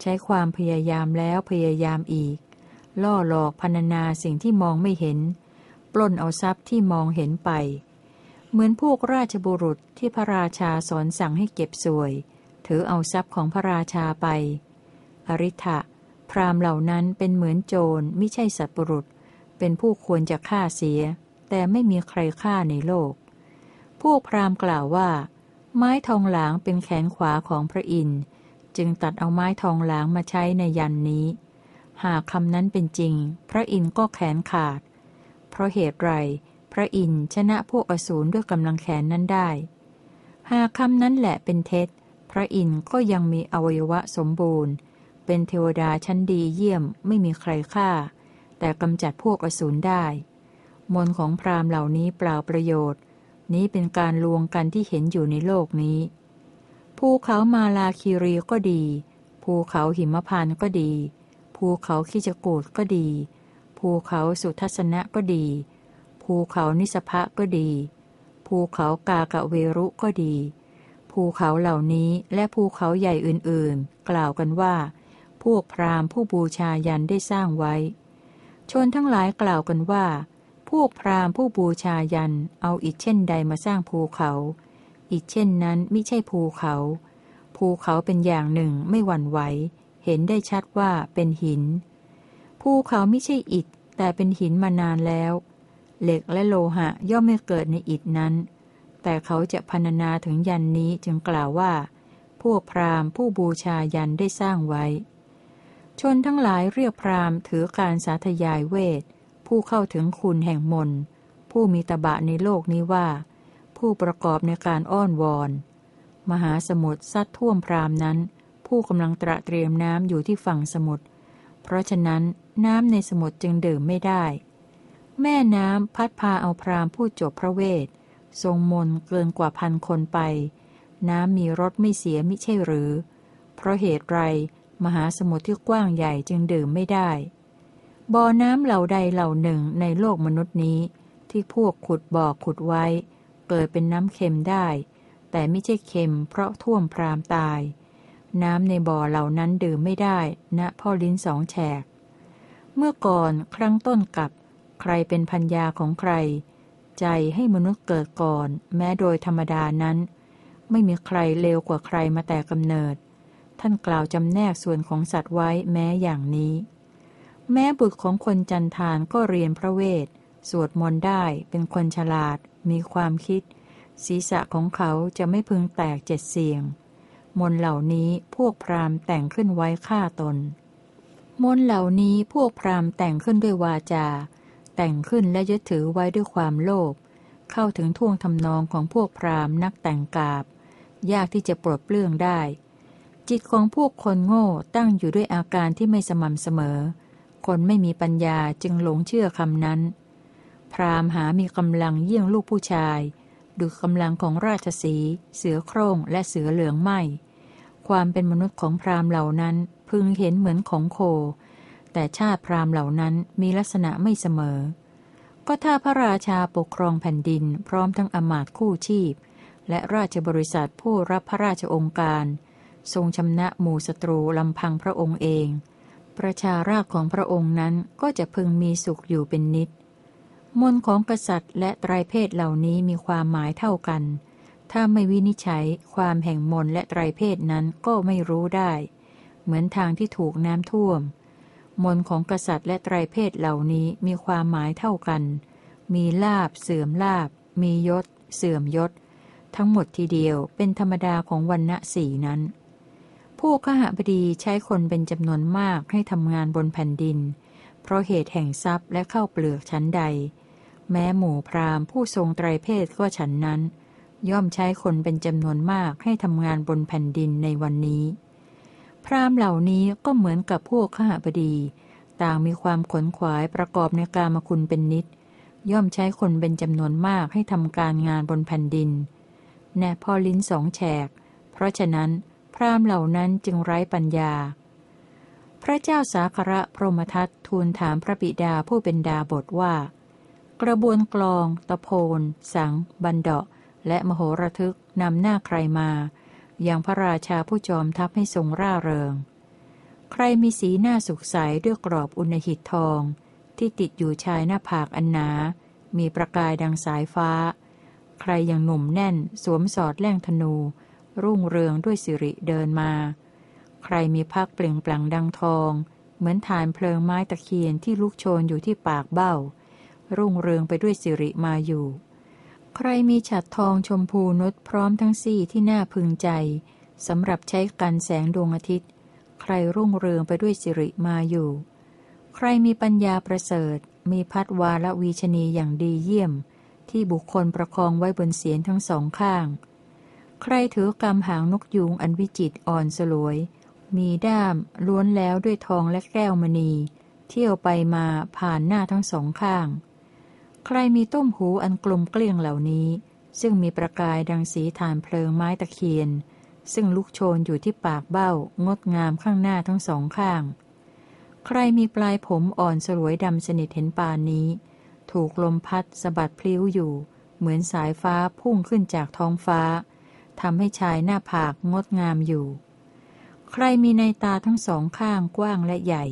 ใช้ความพยายามแล้วพยายามอีก ล่อหลอกพรรณนาสิ่งที่มองไม่เห็น ปล้นเอาทรัพย์ที่มองเห็นไป เหมือนพวกราชบุรุษที่พระราชาสอนสั่งให้เก็บสวย ถือเอาทรัพย์ของพระราชาไป อริ t ะพรามเหล่านั้นเป็นเหมือนโจรไม่ใช่สัตว์บุรุษ เป็นผู้ควรจะฆ่าเสีย แต่ไม่มีใครฆ่าในโลก พวกพรามกล่าวว่า ไม้ทองหลางเป็นแขนขวาของพระอินทร์ จึงตัดเอาไม้ทองหลางมาใช้ในยันนี้ หากคำนั้นเป็นจริง พระอินทร์ก็แขนขาด เพราะเหตุไร พระอินทร์ชนะพวกอสูรด้วยกำลังแขนนั้นได้ หากคำนั้นแหละเป็นเท็จ พระอินทร์ก็ยังมีอวัยวะสมบูรณ์ เป็นเทวดาชั้นดีเยี่ยมไม่มีใครฆ่า แต่กำจัดพวกอสูรได้ มนของพราหมณ์เหล่านี้เปล่าประโยชน์ นี้เป็นการลวงกันที่เห็นอยู่ในโลกนี้ภูเขามาลาคีรีก็ดี ภูเขาหิมพานก็ดี ภูเขาคิจกูดก็ดี ภูเขาสุทัศนะก็ดี ภูเขานิสภะก็ดี ภูเขากากะเวรุก็ดี ภูเขาเหล่านี้และภูเขาใหญ่อื่นๆ กล่าวกันว่า พวกพราหมณ์ผู้บูชายันได้สร้างไว้ ชนทั้งหลายกล่าวกันว่า พวกพราหมณ์ผู้บูชายันเอาอิฐเช่นใดมาสร้างภูเขา อิฐเช่นนั้นไม่ใช่ภูเขา ภูเขาเป็นอย่างหนึ่งไม่หวั่นไหว เห็นได้ชัดว่าเป็นหิน ภูเขาไม่ใช่อิฐ แต่เป็นหินมานานแล้ว เหล็กและโลหะย่อมไม่เกิดในอิฐนั้น แต่เขาจะพรรณนาถึงยันนี้จึงกล่าวว่า พวกพราหมณ์ผู้บูชายันได้สร้างไว้ ชนทั้งหลายเรียกพราหมณ์ถือการสาธยายเวท ผู้เข้าถึงคุณแห่งมนผู้มีตบะในโลกนี้ว่า ผู้ประกอบในการอ้อนวอน มหาสมุทรซัดท่วมพราหมณ์นั้น ผู้กำลังตระเตรียมน้ำอยู่ที่ฝั่งสมุทร เพราะฉะนั้นน้ำในสมุทรจึงดื่มไม่ได้ แม่น้ำพัดพาเอาพรามผู้จบพระเวท ทรงมนเกินกว่าพันคนไป น้ำมีรสไม่เสียมิใช่หรือ เพราะเหตุไรมหาสมุทรที่กว้างใหญ่จึงดื่มไม่ได้ บ่อน้ำเหล่าใดเหล่าหนึ่งในโลกมนุษย์นี้ ที่พวกขุดบ่อขุดไว้ เกิดเป็นน้ำเค็มได้ แต่ไม่ใช่เค็มเพราะท่วมพรามตาย น้ำในบ่อเหล่านั้นดื่มไม่ได้ณนะพ่อลิ้นสองแฉก เมื่อก่อนครั้งต้นกับใครเป็นพัญญาของใคร ใจให้มนุษย์เกิดก่อน แม้โดยธรรมดานั้น ไม่มีใครเลวกว่าใครมาแต่กำเนิด ท่านกล่าวจำแนกส่วนของสัตว์ไว้แม้อย่างนี้ แม้บุตรของคนจันทานก็เรียนพระเวท สวดมนต์ได้เป็นคนฉลาด มีความคิด ศีรษะของเขาจะไม่พึงแตกเจ็ดเสียง มนเหล่านี้พวกพราหมณ์แต่งขึ้นไว้ฆ่าตน มนเหล่านี้พวกพราหมณ์แต่งขึ้นด้วยวาจา แต่งขึ้นและยึดถือไว้ด้วยความโลภเข้าถึงท่วงทำนองของพวกพราหมณ์นักแต่งกาบ ยากที่จะปลดเปลื้องได้ จิตของพวกคนโง่ตั้งอยู่ด้วยอาการที่ไม่สม่ำเสมอ คนไม่มีปัญญาจึงหลงเชื่อคำนั้น พราหมณ์หามีกำลังเยี่ยงลูกผู้ชายดูกำลังของราชสี เสือโคร่งและเสือเหลืองไหม ความเป็นมนุษย์ของพราหมณ์เหล่านั้นพึงเห็นเหมือนของโค แต่ชาติพราหมณ์เหล่านั้นมีลักษณะไม่เสมอ ก็ถ้าพระราชาปกครองแผ่นดินพร้อมทั้งอมาตคู่ชีพ และราชบริษัทผู้รับพระราชองค์การ ทรงชำนะหมู่ศัตรูลำพังพระองค์เอง ประชาราชของพระองค์นั้นก็จะพึงมีสุขอยู่เป็นนิด มนของกษัตริย์และไตรเพศเหล่านี้มีความหมายเท่ากัน ถ้าไม่วินิจฉัยความแห่งมนและไตรเพศนั้นก็ไม่รู้ได้ เหมือนทางที่ถูกน้ำท่วม มนของกษัตริย์และไตรเพศเหล่านี้มีความหมายเท่ากัน มีลาบเสื่อมลาบ มียศ เสื่อมยศ ทั้งหมดทีเดียวเป็นธรรมดาของวันณะสี่นั้น ผู้ขหบดีใช้คนเป็นจำนวนมากให้ทำงานบนแผ่นดิน เพราะเหตุแห่งทรัพย์และเข้าเปลือกชั้นใด แม้หมู่พราหมณ์ผู้ทรงไตรเพศก็ฉันนั้น ย่อมใช้คนเป็นจำนวนมากให้ทำงานบนแผ่นดินในวันนี้ พราหมณ์เหล่านี้ก็เหมือนกับพวกขหบดี ต่างมีความขนขวายประกอบในกามคุณเป็นนิด ย่อมใช้คนเป็นจำนวนมากให้ทำการงานบนแผ่นดิน แน่พอลิ้นสองแฉก เพราะฉะนั้น พราหมณ์เหล่านั้นจึงไร้ปัญญา พระเจ้าสาคระพรหมทัตทูลถามพระบิดาผู้เป็นดาบทว่า กระบวนกลอง ตะโพน สัง บันเดาะ และมโหระทึกนำหน้าใครมา อย่างพระราชาผู้จอมทัพให้ทรงร่าเริง ใครมีสีหน้าสุขใสด้วยกรอบอุณหิตทอง ที่ติดอยู่ชายหน้าผากอันหนา มีประกายดังสายฟ้า ใครยังหนุ่มแน่นสวมสอดแล่งธนู รุ่งเรืองด้วยสิริเดินมา ใครมีพักเปล่งปลั่งดังทอง เหมือนฐานเพลิงไม้ตะเคียนที่ลุกโชนอยู่ที่ปากเบ้า รุ่งเรืองไปด้วยสิริมาอยู่ ใครมีฉัดทองชมพูนุชพร้อมทั้งสี่ที่น่าพึงใจสำหรับใช้กันแสงดวงอาทิตย์ ใครรุ่งเรืองไปด้วยสิริมาอยู่ ใครมีปัญญาประเสริฐ มีพัดวาละวีชนีอย่างดีเยี่ยม ที่บุคคลประคองไว้บนเสียนทั้งสองข้าง ใครถือกำหางนกยูงอันวิจิตอ่อนสลวย มีด้ามล้วนแล้วด้วยทองและแก้วมณี เที่ยวไปมาผ่านหน้าทั้งสองข้าง ใครมีต้มหูอันกลมเกลี้ยงเหล่านี้ ซึ่งมีประกายดังสีฐานเพลิงไม้ตะเคียน ซึ่งลุกโชนอยู่ที่ปากเบ้างดงามข้างหน้าทั้งสองข้าง ใครมีปลายผมอ่อนสลวยดำสนิทเห็นปานนี้ ถูกลมพัดสะบัดพลิ้วอยู่ เหมือนสายฟ้าพุ่งขึ้นจากท้องฟ้าทำให้ชายหน้าผากงดงามอยู่ ใครมีในตาทั้งสองข้างกว้างและใหญ่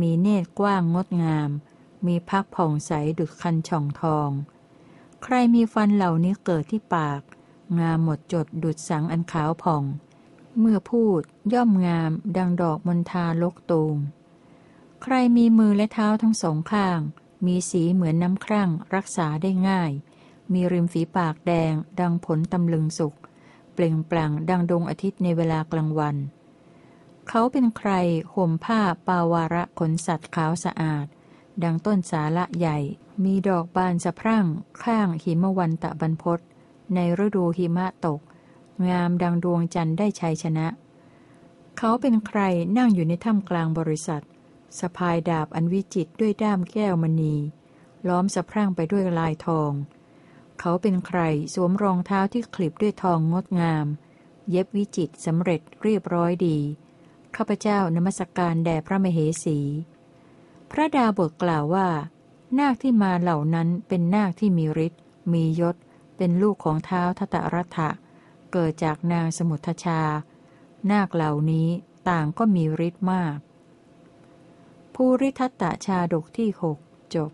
มีเนตรกว้างงดงาม มีพักผ่องใสดุจคันช่องทอง ใครมีฟันเหล่านี้เกิดที่ปาก งามหมดจดดุจสังอันขาวผ่อง เมื่อพูดย่อมงามดังดอกมณฑาลกตูม ใครมีมือและเท้าทั้งสองข้าง มีสีเหมือนน้ำครั่งรักษาได้ง่าย มีริมฝีปากแดงดังผลตำลึงสุก เปล่งปลั่งดังดวงอาทิตย์ในเวลากลางวัน เขาเป็นใครห่มผ้าปาวาระขนสัตว์ขาวสะอาด ดังต้นสาละใหญ่ มีดอกบานสะพรั่ง ข้างหิมวันตะบรรพศในฤดูหิมะตก งามดังดวงจันทร์ได้ชัยชนะ เขาเป็นใครนั่งอยู่ในถ้ำกลางบริษัทสะพายดาบอันวิจิตด้วยด้ามแก้วมณี ล้อมสะพรั่งไปด้วยลายทอง เขาเป็นใครสวมรองเท้าที่คลิบด้วยทองงดงาม เย็บวิจิตสำเร็จเรียบร้อยดีข้าพเจ้านมัสกการแด่พระมเหสี พระดาบทกล่าวว่า นาคที่มาเหล่านั้นเป็นนาคที่มีฤทธิ์มียศ เป็นลูกของเท้าทตรัฐะเกิดจากนางสมุทชา นาคเหล่านี้ต่างก็มีฤทธิ์มาก ภูริทัตตชาดกที่หกจบ